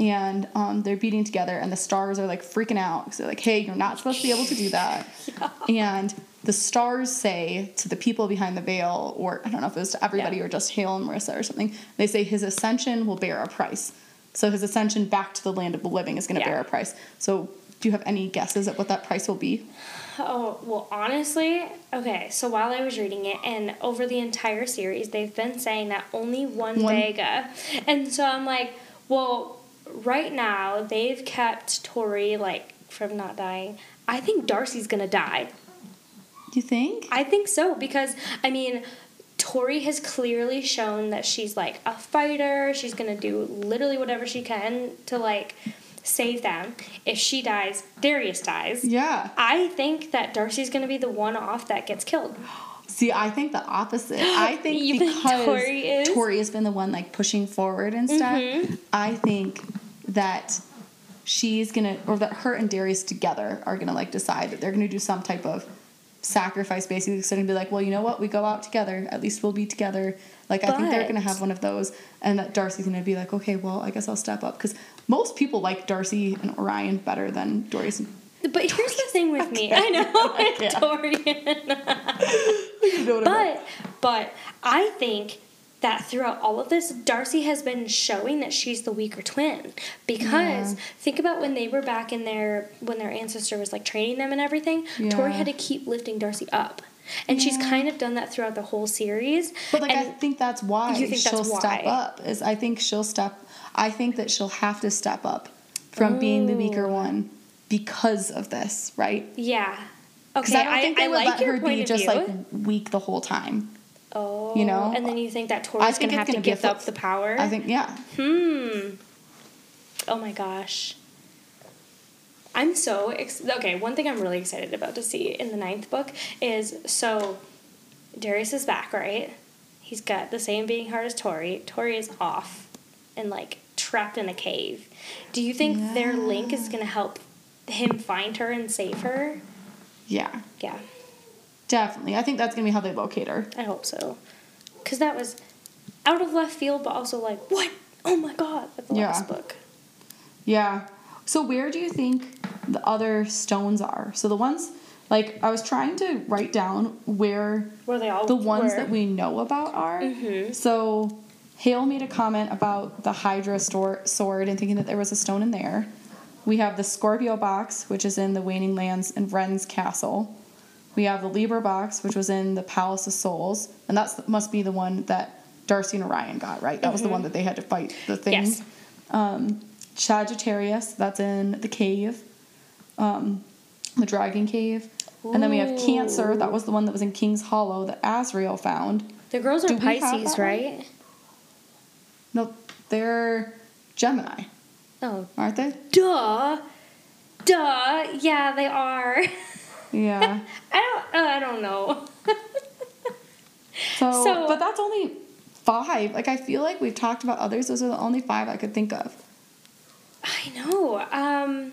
and um, they're beating together, and the stars are like freaking out because they're like, "Hey, you're not supposed to be able to do that." <laughs> And the stars say to the people behind the veil, or I don't know if it was to everybody Yeah. or just Hail and Merissa or something, they say his ascension will bear a price. So his ascension back to the land of the living is going to Yeah. bear a price. So do you have any guesses at what that price will be? Oh, well, honestly, okay, so while I was reading it, and over the entire series, they've been saying that only one, One- Vega. And so I'm like, well, right now, they've kept Tory, like, from not dying. I think Darcy's gonna die. Do you think? I think so, because, I mean, Tory has clearly shown that she's, like, a fighter. She's gonna do literally whatever she can to, like, save them. If she dies, Darius dies. Yeah. I think that Darcy's gonna be the one off that gets killed. <gasps> See, I think the opposite. <gasps> I think because Tory is? Tory has been the one like pushing forward and stuff. Mhm. I think that she's gonna, or that her and Darius together are gonna like decide that they're gonna do some type of sacrifice, basically. So gonna be like, well, you know what? We go out together. At least we'll be together. Like I think they're gonna have one of those, and that Darcy's gonna be like, okay, well, I guess I'll step up because most people like Darcy and Orion better than Doris. and But here's the thing with me. I know, <laughs> Yeah. <laughs> Dorian. <laughs> You know what I mean? but but I think that throughout all of this, Darcy has been showing that she's the weaker twin. Because Yeah. think about when they were back in their when their ancestor was like training them and everything. Tory had to keep lifting Darcy up. And she's kind of done that throughout the whole series. But like I think that's why You think she'll that's step why? up. Is I think she'll step. I think that she'll have to step up from being the weaker one because of this, right? yeah. Because Okay, I don't think they I, would like let her be just view. like weak the whole time. Oh, You know? and then you think that I Tory's think gonna have to gonna give flip- up the power? I think yeah. Hmm. Oh my gosh. I'm so ex- okay. One thing I'm really excited about to see in the ninth book is so Darius is back, right? He's got the same beating heart as Tory. Tory is off and like trapped in a cave. Do you think their link is gonna help him find her and save her? Yeah, Yeah, definitely. I think that's gonna be how they locate her. I hope so. Cause that was out of left field, but also like what? Oh my god! At the Yeah. last book. Yeah. So where do you think the other stones are? So the ones like I was trying to write down where Where they all the ones were. that we know about are. Mhm. So Hail made a comment about the Hydra store, sword and thinking that there was a stone in there. We have the Scorpio box, which is in the Waning Lands and Ren's castle. We have the Libra box, which was in the Palace of Souls, and that must be the one that Darcy and Orion got, right? That was the one that they had to fight the thing. Yes. Um, Sagittarius, that's in the cave, um, the Dragon Cave. And then we have Cancer, that was the one that was in King's Hollow that Azriel found. The girls are Pisces, that one? right? No, they're Gemini, Oh, aren't they? duh, duh. Yeah, they are. Yeah. <laughs> I don't. Uh, I don't know. So, So- but that's only five. Like I feel like we've talked about others. Those are the only five I could think of. I know. Um,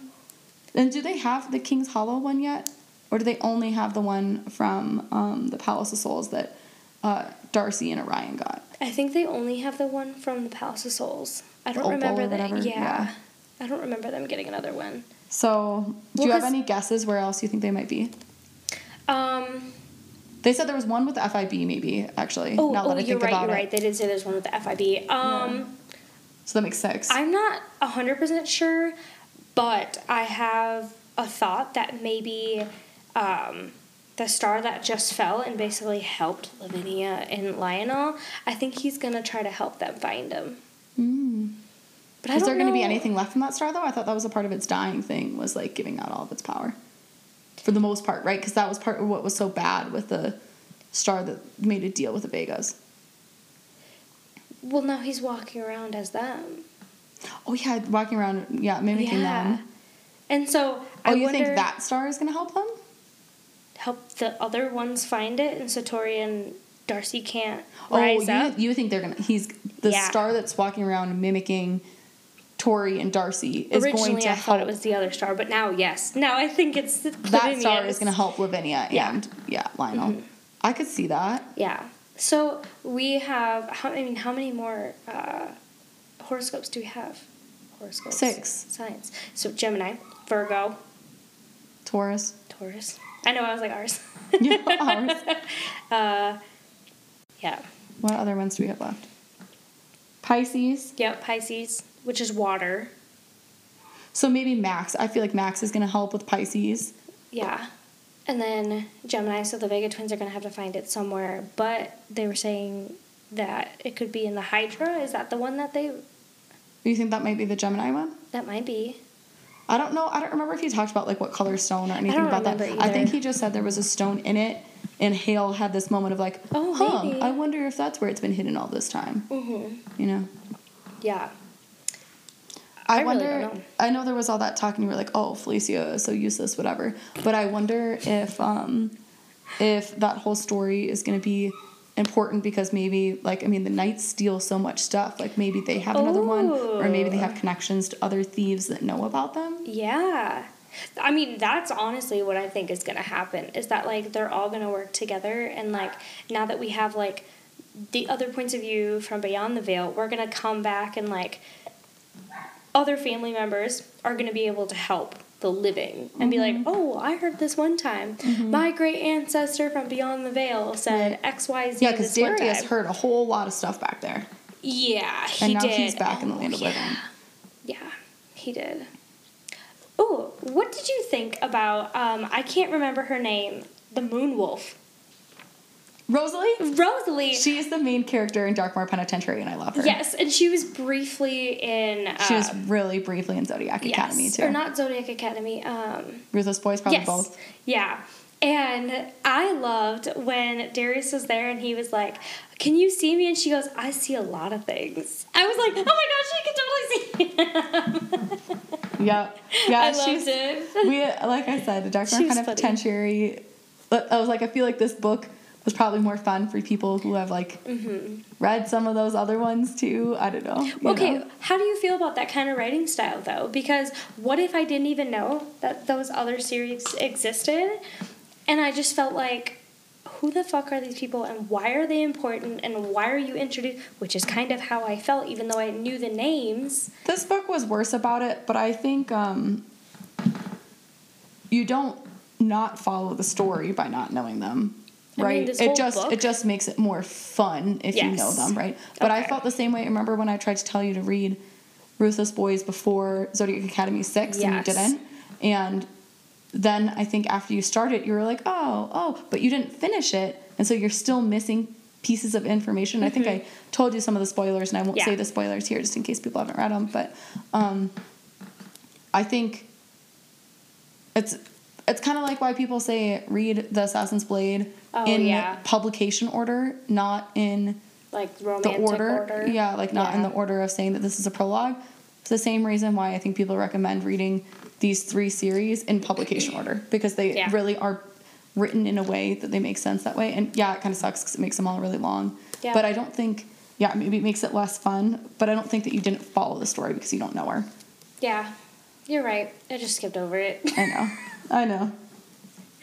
And do they have the King's Hollow one yet, or do they only have the one from um, the Palace of Souls that uh, Darcy and Orion got? I think they only have the one from the Palace of Souls. I don't remember that. Yeah. yeah. I don't remember them getting another one. So, do Well, you have any guesses where else you think they might be? Um. They said there was one with the FIB, maybe actually. Oh, now oh that I you're think right. about You're it. right. They did say there's one with the FIB. Um. So that makes six. I'm not 100% sure, but I have a thought that maybe um, the star that just fell and basically helped Lavinia and Lionel, I think he's gonna try to help them find him. Mm. But Is there going to be anything left from that star though? I thought that was a part of its dying thing was like giving out all of its power. For the most part, right? Because that was part of what was so bad with the star that made a deal with the Vegas. Well, now he's walking around as them. Oh yeah, walking around, yeah, mimicking Yeah. them. And so Oh, I you think that star is going to help them? help the other ones find it, and Satori and Darcy can't Oh, rise you, up. you think they're gonna? He's the Yeah. star that's walking around mimicking Tory and Darcy is Originally, going to I help. thought it was the other star, but now, yes, now I think it's the that star is going to help Lavinia Yeah. and yeah, Lionel. I could see that. Yeah. So we have. How, I mean, how many more uh, horoscopes do we have? Horoscopes. Six. Signs. So Gemini, Virgo, Taurus. Taurus. I know. I was like ours. <laughs> Yeah, ours. <laughs> Uh, yeah. What other ones do we have left? Pisces. Yep. Pisces, which is water. So maybe Max. I feel like Max is going to help with Pisces. Yeah. And then Gemini, so the Vega twins are going to have to find it somewhere. But they were saying that it could be in the Hydra. Is that the one that they. Do you think that might be the Gemini one? That might be. I don't know. I don't remember if he talked about like what color stone or anything about that. remember I think he just said there was a stone in it, and Hail had this moment of like, Oh, huh, maybe. I wonder if that's where it's been hidden all this time. Mm-hmm. You know. Yeah. I, I really wonder. don't know. I know there was all that talk, and you were like, "Oh, Felicia is so useless, whatever." But I wonder if, um, if that whole story is going to be important because maybe, like, I mean, the Nights steal so much stuff. Like, maybe they have another one, or maybe they have connections to other thieves that know about them. Yeah. I mean, that's honestly what I think is going to happen is that like they're all going to work together and like now that we have like the other points of view from beyond the veil, we're going to come back and like other family members are going to be able to help the living and be like, mm-hmm. "Oh, I heard this one time. Mm-hmm. My great ancestor from beyond the veil said XYZ Yeah, because this one Darius time." heard a whole lot of stuff back there, Yeah, he and now did. he's back oh, in the Oh, land of yeah. living. Yeah, he did. Oh, what did you think about? Um, I can't remember her name. The Moon Wolf, Rosalie, Rosalie. she is the main character in Darkmoor Penitentiary, and I love her. yes, and she was briefly in. Uh, she was really briefly in Zodiac yes, Academy too. or not Zodiac Academy. Um, Ruthless Boys, probably yes, both. yeah. And I loved when Darius was there and he was like, Can you see me? And she goes, I see a lot of things. I was like, Oh my gosh, she can totally see <laughs> <laughs> Yeah, yeah. I she's, loved it. <laughs> we like I said, the Dark She kind of funny. I was like, I feel like this book was probably more fun for people who have like read some of those other ones too. I don't know. Mm-hmm. Okay, know? how do you feel about that kind of writing style though? Because what if I didn't even know that those other series existed and I just felt like who the fuck are these people and why are they important and why are you introduced which is kind of how I felt even though I knew the names. This book was worse about it, but I think um, you don't not follow the story by not knowing them. I Right, it just book- it just makes it more fun if you know them, right? But I felt the same way. Remember when I tried to tell you to read Ruthless Boys before Zodiac Academy six, and you didn't, and then I think after you start it, you were like, oh, oh, but you didn't finish it, and so you're still missing pieces of information. I think I told you some of the spoilers, and I won't Mm-hmm. Yeah. say the spoilers here just in case people haven't read them. But um, I think it's it's kind of like why people say read the Assassin's Blade Oh, in yeah. publication order, not in Like the order. order. Yeah, like not in the order of saying that this is a prologue. It's the same reason why I think people recommend reading these three series in publication order because they Yeah. really are written in a way that they make sense that way. And yeah, it kind of sucks because it makes them all really long. Yeah. But I don't think, yeah, maybe it makes it less fun. But I don't think that you didn't follow the story because you don't know her. Yeah. You're right. I just skipped over it. I know. <laughs> I know.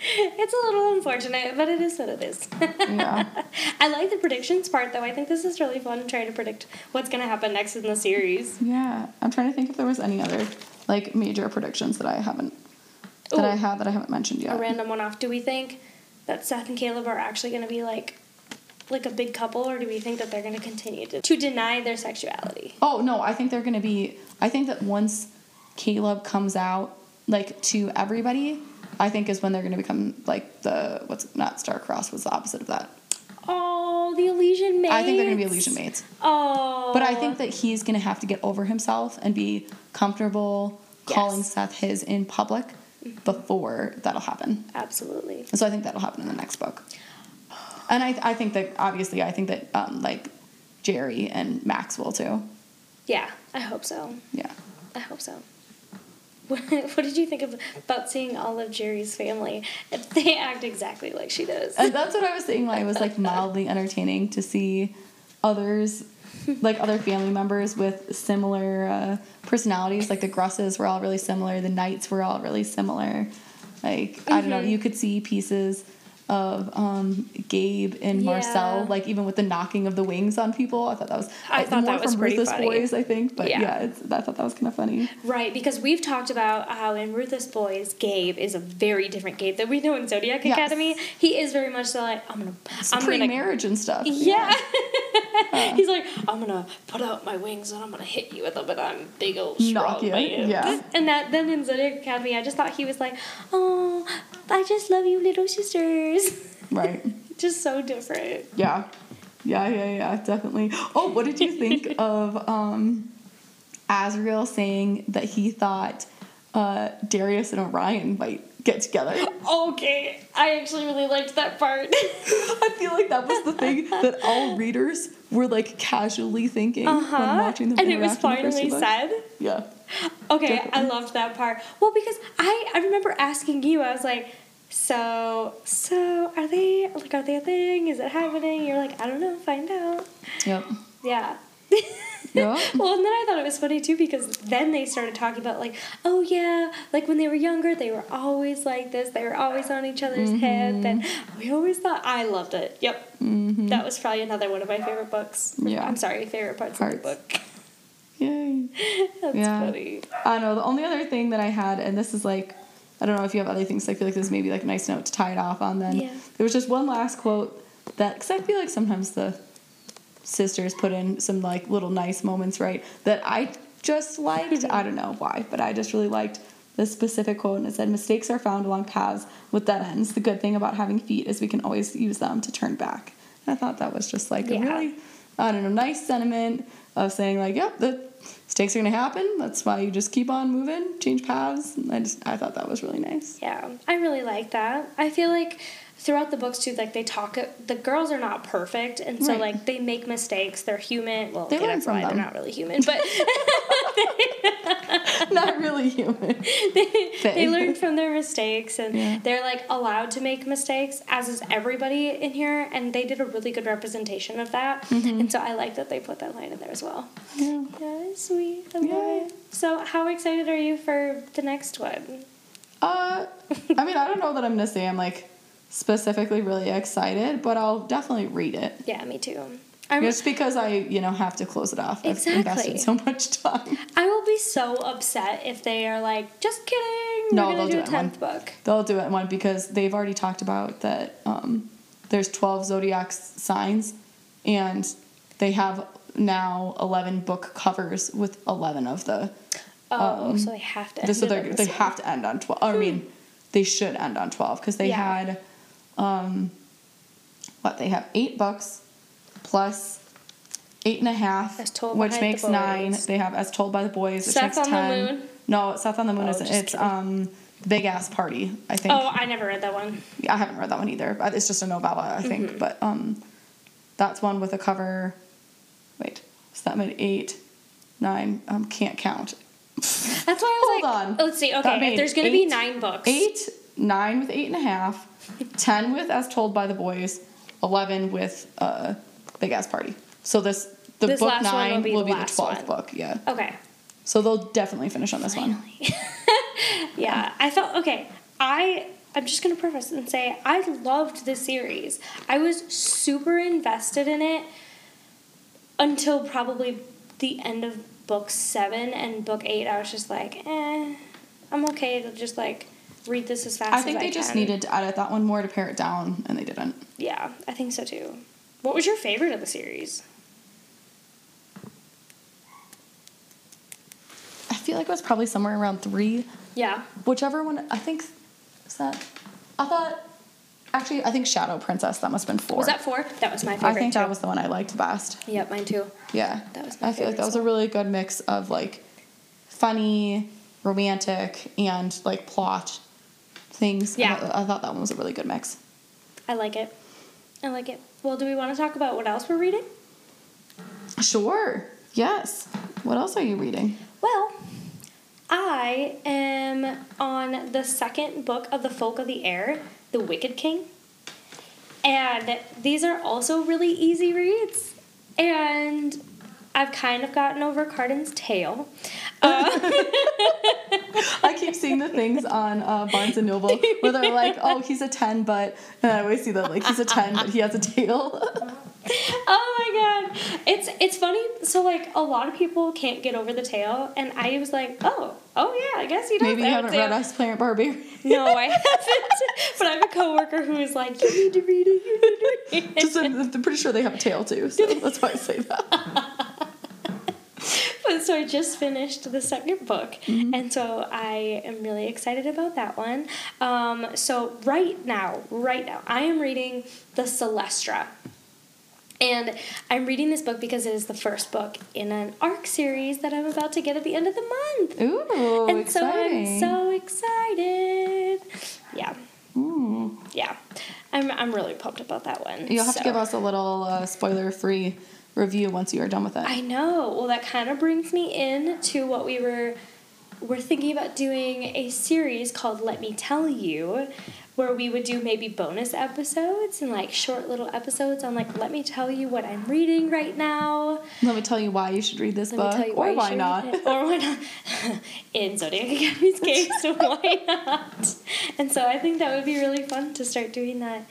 it's a little unfortunate, but it is what it is. Yeah. <laughs> I like the predictions part though. I think this is really fun trying to predict what's going to happen next in the series. Yeah. I'm trying to think if there was any other like major predictions that I haven't that I have that I haven't mentioned yet. A random one off. Do we think that Seth and Caleb are actually going to be like like a big couple or do we think that they're going to continue to to deny their sexuality? Oh no, I think they're gonna be. I think that once Caleb comes out like to everybody, I think is when they're going to become like the what's not star-crossed was the opposite of that. Oh, the Elysian mates. I think they're going to be Elysian mates. Oh. But I think that he's going to have to get over himself and be comfortable calling Yes. Seth his in public before that'll happen. Absolutely. So I think that'll happen in the next book. And I, I think that obviously I think that um, like Jerry and Max will too. Yeah, I hope so. Yeah. I hope so. <laughs> What, what did you think of, about seeing all of Jerry's family? If they <laughs> act exactly like she does. And that's what I was saying. Why it was like <laughs> mildly entertaining to see others, <laughs> like other family members with similar uh, personalities. Like the Grusses were all really similar. The Nights were all really similar. Like I don't know. Mhm. You could see pieces of um, Gabe and Marcel, Yeah. like even with the knocking of the wings on people. I thought that was I uh, thought more that was from pretty Ruthless funny. Boys, I think. But Yeah. yeah, it's, I thought that was kind of funny. Right, because we've talked about how in Ruthless Boys, Gabe is a very different Gabe that we know in Zodiac Yes. Academy. He is very much so like I'm gonna, I'm gonna, Pre-marriage and stuff. yeah. <laughs> He's like I'm gonna put out my wings and I'm gonna hit you with them, but I'm big old strong man. yeah. And that then in Zodiac Academy, I just thought he was like, oh, I just love you, little sisters. Right. <laughs> just so different. Yeah. Yeah, yeah, yeah, definitely. Oh, what did you think <laughs> of um Azriel saying that he thought uh Darius and Orion might get together? Okay, I actually really liked that part. <laughs> I feel like that was the thing that all readers were like casually thinking when Uh-huh. watching them And it was finally said. Yeah. Okay, Definitely. I loved that part. Well, because I I remember asking you, I was like, so so are they like are they a thing? Is it happening? You're like, I don't know, find out. Yep. Yeah. Yeah. <laughs> well, and then I thought it was funny too because then they started talking about like, oh yeah, like when they were younger, they were always like this. They were always on each other's hip, and we always thought I loved it. Yep, Mm-hmm. that was probably another one of my favorite books. Yeah. I'm sorry, favorite parts, of the Parts. book. Yay. <laughs> That's Yeah. funny. I know. The only other thing that I had, and this is like, I don't know if you have other things. I feel like this may be like a nice note to tie it off on. Then Yeah. there was just one last quote that, because I feel like sometimes the sisters put in some like little nice moments, right? That I just liked. Mm-hmm. I don't know why, but I just really liked this specific quote, and it said, "Mistakes are found along paths with dead ends. The good thing about having feet is we can always use them to turn back." And I thought that was just like a really, I don't know, nice sentiment of saying like, "Yep, the mistakes are gonna happen. That's why you just keep on moving, change paths." I just, I thought that was really nice. Yeah, I really like that. I feel like throughout the books too, like they talk. The girls are not perfect, and so Right. like they make mistakes. They're human. Well, They learn from why them. they're not really human, but <laughs> <laughs> Not really human. they, they learn from their mistakes, and Yeah. they're like allowed to make mistakes, as is everybody in here. And they did a really good representation of that, Mm-hmm. and so I like that they put that line in there as well. Yeah. Yeah, sweet. I Yeah. So, how excited are you for the next one? Uh, I mean, I don't know that I'm gonna say I'm like specifically really excited, but I'll definitely read it. Yeah, me too. I'm, Just because I, you know, have to close it off. I've Exactly. invested so much time. I will be so upset if they are like, just kidding. No, we're they'll do do a it in one. tenth book. They'll do it in one because they've already talked about that. Um, there's 12 zodiac signs, and they have now 11 book covers with 11 of the. Oh, Um, so they have to. So end it they they have to end on 12. I mean, they should end on 12 because they Yeah. had, um, what they have eight books, plus eight and a half, As Told which by the makes nine. They have as told by the boys, which Seth makes on the ten. Moon? No, Seth on the Moon Oh, isn't. It's kidding. um, Big Ass Party. I think. Oh, I never read that one. Yeah, I haven't read that one either. but It's just a novella, I think. Mm-hmm. But um, that's one with a cover. Wait, so that made eight, nine. Um, can't count. That's why I was Hold like, on. let's see. Okay, if there's gonna be nine books. Eight, nine with eight and a half, ten with as told by the boys, eleven with uh, Big Ass Party. So this the This book nine will be will the be the twelfth one. book. Yeah. Okay. So they'll definitely finish on this one. <laughs> Yeah, I felt okay. I I'm just gonna preface and say I loved the series. I was super invested in it until probably the end of book seven and book eight. I was just like, eh, I'm okay to just like read this as fast as I as think I think they just can. needed to edit that one more to pare it down, and they didn't. Yeah, I think so too. What was your favorite of the series? I feel like it was probably somewhere around three. Yeah. Whichever one, I think, is that, I thought, actually, I think Shadow Princess, that must have been four. Was that four? That was my favorite. I think too. that was the one I liked best. Yep, mine too. Yeah. That was my I feel like that was a really good mix of like funny, romantic, and like plot things. I Yeah. thought- I thought that one was a really good mix. I like it. I like it. Well, do we want to talk about what else we're reading? Sure. Yes. What else are you reading? Well, I am on the second book of the Folk of the Air, The Wicked King. And these are also really easy reads. And I've kind of gotten over Cardan's tail. <laughs> Uh, <laughs> The things on uh, Barnes and Noble where they're like, <laughs> "Oh, he's a ten, but," and I always see that like he's a ten, but he has a tail. <laughs> oh my god. It's it's funny. So like a lot of people can't get over the tail and I was like, "Oh, oh yeah, I guess he does Maybe you have a haven't read tail." Ice Planet Barbarian. <laughs> No, I haven't. but I have a coworker who is like, "You need to read it. You need to read it." Just, I'm, I'm pretty sure they have a tail too, so that's why I say that. So I just finished the second book, Mm-hmm. and so I am really excited about that one. Um, so right now, right now, I am reading the Celestra. And I'm reading this book because it is the first book in an arc series that I'm about to get at the end of the month. Ooh, and exciting! so I'm so excited. Yeah, Ooh. yeah. I'm, I'm really pumped about that one. You'll have to give us a little uh, spoiler-free review once you are done with it. I know. Well, that kind of brings me in to what we were we're thinking about doing a series called Let Me Tell You where we would do maybe bonus episodes and like short little episodes on like let me tell you what I'm reading right now. Let me tell you why you should read this Let book, you or why not. it. Or why not? <laughs> In Zodiac Academy's case, so why not? And so I think that would be really fun to start doing that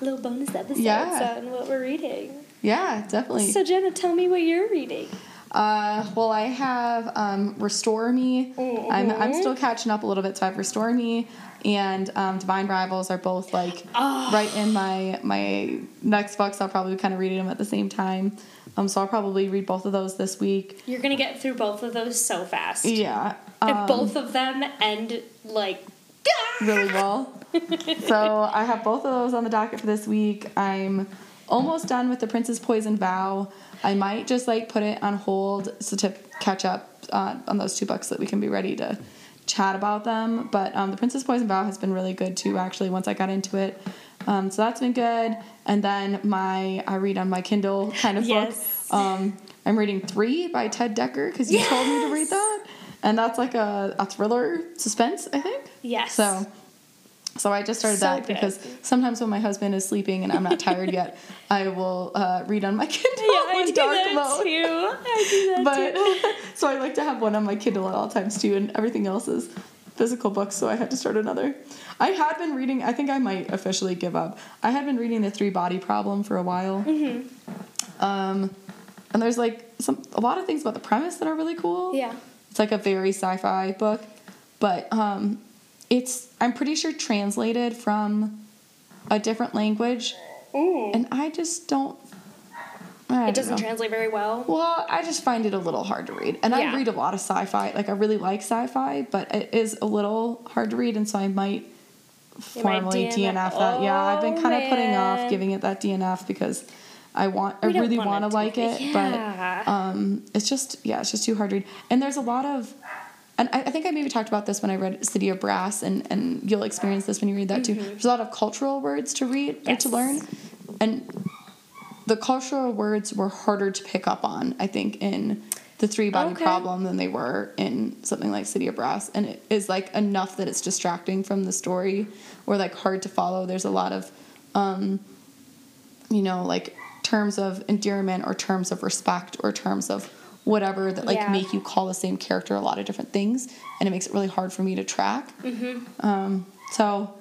little bonus episodes Yeah. on what we're reading. Yeah, definitely. So Jenna, tell me what you're reading. Uh, well, I have um, Restore Me. I'm, I'm Mhm. still catching up a little bit, so I have Restore Me and um, Divine Rivals are both like Oh. right in my my next books. I'll probably be kind of read them at the same time. Um, so I'll probably read both of those this week. You're gonna get through both of those so fast. Yeah. and um, both of them end like really well. <laughs> so I have both of those on the docket for this week. I'm almost done with the Princess Poison Vow. I might just like put it on hold so to catch up uh, on those two books so that we can be ready to chat about them. But um, the Princess Poison Vow has been really good too. Actually, once I got into it, um, so that's been good. And then my I read on my Kindle kind of Yes. book. Um, I'm reading Three by Ted Dekker because you told me to read that, and that's like a, a thriller suspense, I think. yes. So, so I just started So that good. because sometimes when my husband is sleeping and I'm not tired yet, I will uh, read on my <laughs> Kindle yeah, I do that mode. too. I do that too. <laughs> <laughs> So I like to have one on my Kindle at all times too, and everything else is physical books. So I had to start another. I had been reading. I think I might officially give up. I had been reading the Three Body Problem for a while. Mm-hmm. Um, and there's like some a lot of things about the premise that are really cool. Yeah. It's like a very sci-fi book, but um, it's I'm pretty sure translated from a different language, Ooh. and I just don't. I it doesn't know. translate very well. Well, I just find it a little hard to read, and I read a lot of sci-fi. Like I really like sci-fi, but it is a little hard to read, and so I might You formally DNF. DNF, that. Yeah, I've been Oh, kind of putting off giving it that DNF because I want, I really want to like be- it, Yeah. but um, it's just yeah, it's just too hard to read. And there's a lot of, and I, I think I maybe talked about this when I read City of Brass, and and you'll experience this when you read that too. There's a lot of cultural words to read or to Mm-hmm. Learn, and the cultural words were harder to pick up on. I think in the Three Body Okay. Problem than they were in something like City of Brass, and it is like enough that it's distracting from the story or like hard to follow. There's a lot of um, you know, like terms of endearment or terms of respect or terms of whatever that like Yeah. make you call the same character a lot of different things, and it makes it really hard for me to track. Mm-hmm. Um, so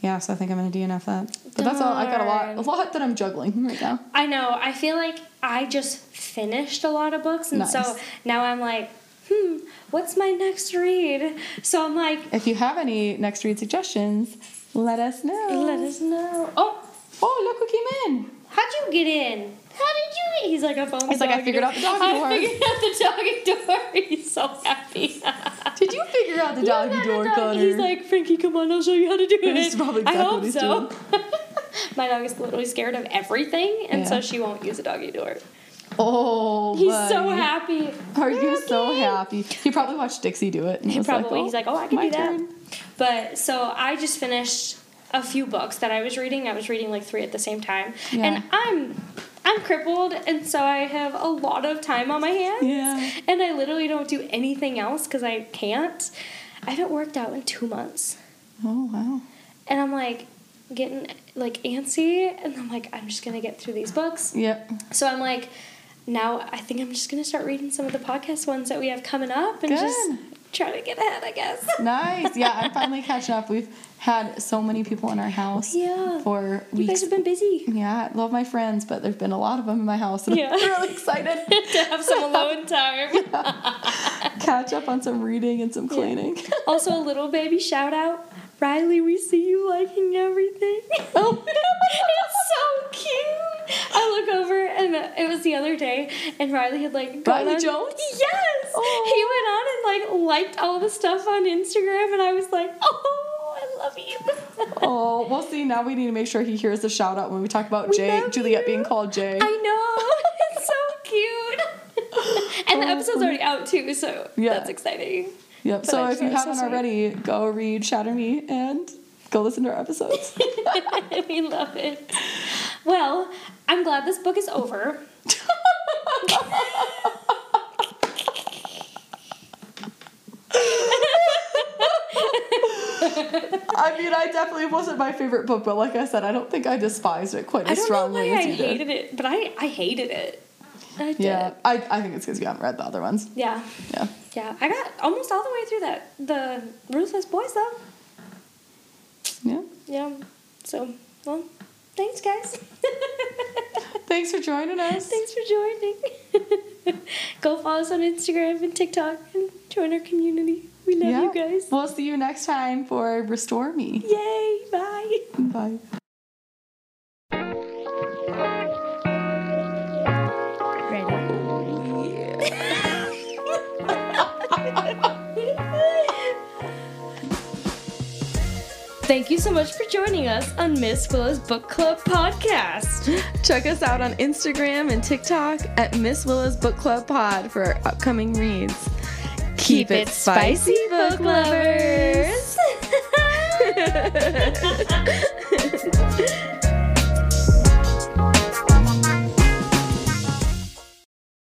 yeah, so I think I'm gonna DNF that. But that's all. I got a lot, a lot that I'm juggling right now. I know. I feel like I just finished a lot of books, and so now I'm like, hmm, what's my next read? So I'm like, If you have any next read suggestions, let us know. let us know. Oh, Oh, look who came in. How'd you get in? How did you? Get-? He's like a phone. He's like, I figured out the doggy door. I figured out the doggy door. He's so happy. <laughs> Did you figure out the doggy got a door dog. on He's like, Frankie, come on, I'll show you how to do it. That's probably I exactly hope what he's so. <laughs> My dog is literally scared of everything, and so she won't use a doggy door. oh, He's so happy. Are you so happy? He probably watched Dixie do it. And He was probably oh, he's like, oh, I can my do that. turn. But so I just finished a few books that I was reading. I was reading like three at the same time, Yeah. and I'm I'm crippled, and so I have a lot of time on my hands. Yeah. And I literally don't do anything else because I can't. I haven't worked out in two months, Oh wow. and I'm like getting like antsy, and I'm like, I'm just gonna get through these books. Yep. So I'm like, now I think I'm just gonna start reading some of the podcast ones that we have coming up, and Good. just try to get ahead, I guess. Nice. Yeah, I'm <laughs> finally catching up. We've had so many people in our house Yeah. for You weeks. guys have been busy. yeah, I love my friends, but there's been a lot of them in my house, and Yeah. I'm really excited <laughs> to have some <laughs> alone time. catch up on some reading and some cleaning. <laughs> also, a little baby shout out. Riley, we see you liking everything. Oh. it's so cute. I look over and it was the other day, and Riley had like gone Riley on- Jones? Yes, Oh. he went on and like liked all the stuff on Instagram, and I was like, oh, love you. <laughs> Oh, well, see, now we need to make sure he hears the shout out when we talk about We Jay, Juliet you. being called Jay. I know. <laughs> It's so cute. <laughs> and the Oh, episode's oh. already out too, so Yeah. that's exciting. Yep. But So if you just thought it was haven't so already, go read Shatter Me and go listen to our episodes. we love it. Well, I'm glad this book is over. I mean, I definitely wasn't my favorite book, but like I said, I don't think I despised it quite I as strongly why I as you did. hated it, but I, I hated it. I did. Yeah, I, I think it's because you haven't read the other ones. Yeah. Yeah. Yeah. I got almost all the way through that the Ruthless Boys though. Yeah. Yeah. So, well, thanks guys. <laughs> Thanks for joining us. thanks for joining. <laughs> Go follow us on Instagram and TikTok and join our community. We love Yeah. you guys. We'll see you next time for Restore Me. Yay! Bye. Bye. <laughs> Thank you so much for joining us on Miss Willa's Book Club podcast. <gasps> Check us out on Instagram and TikTok at Miss Willa's Book Club Pod for our upcoming reads. Keep, it spicy, book lovers. <laughs> <laughs>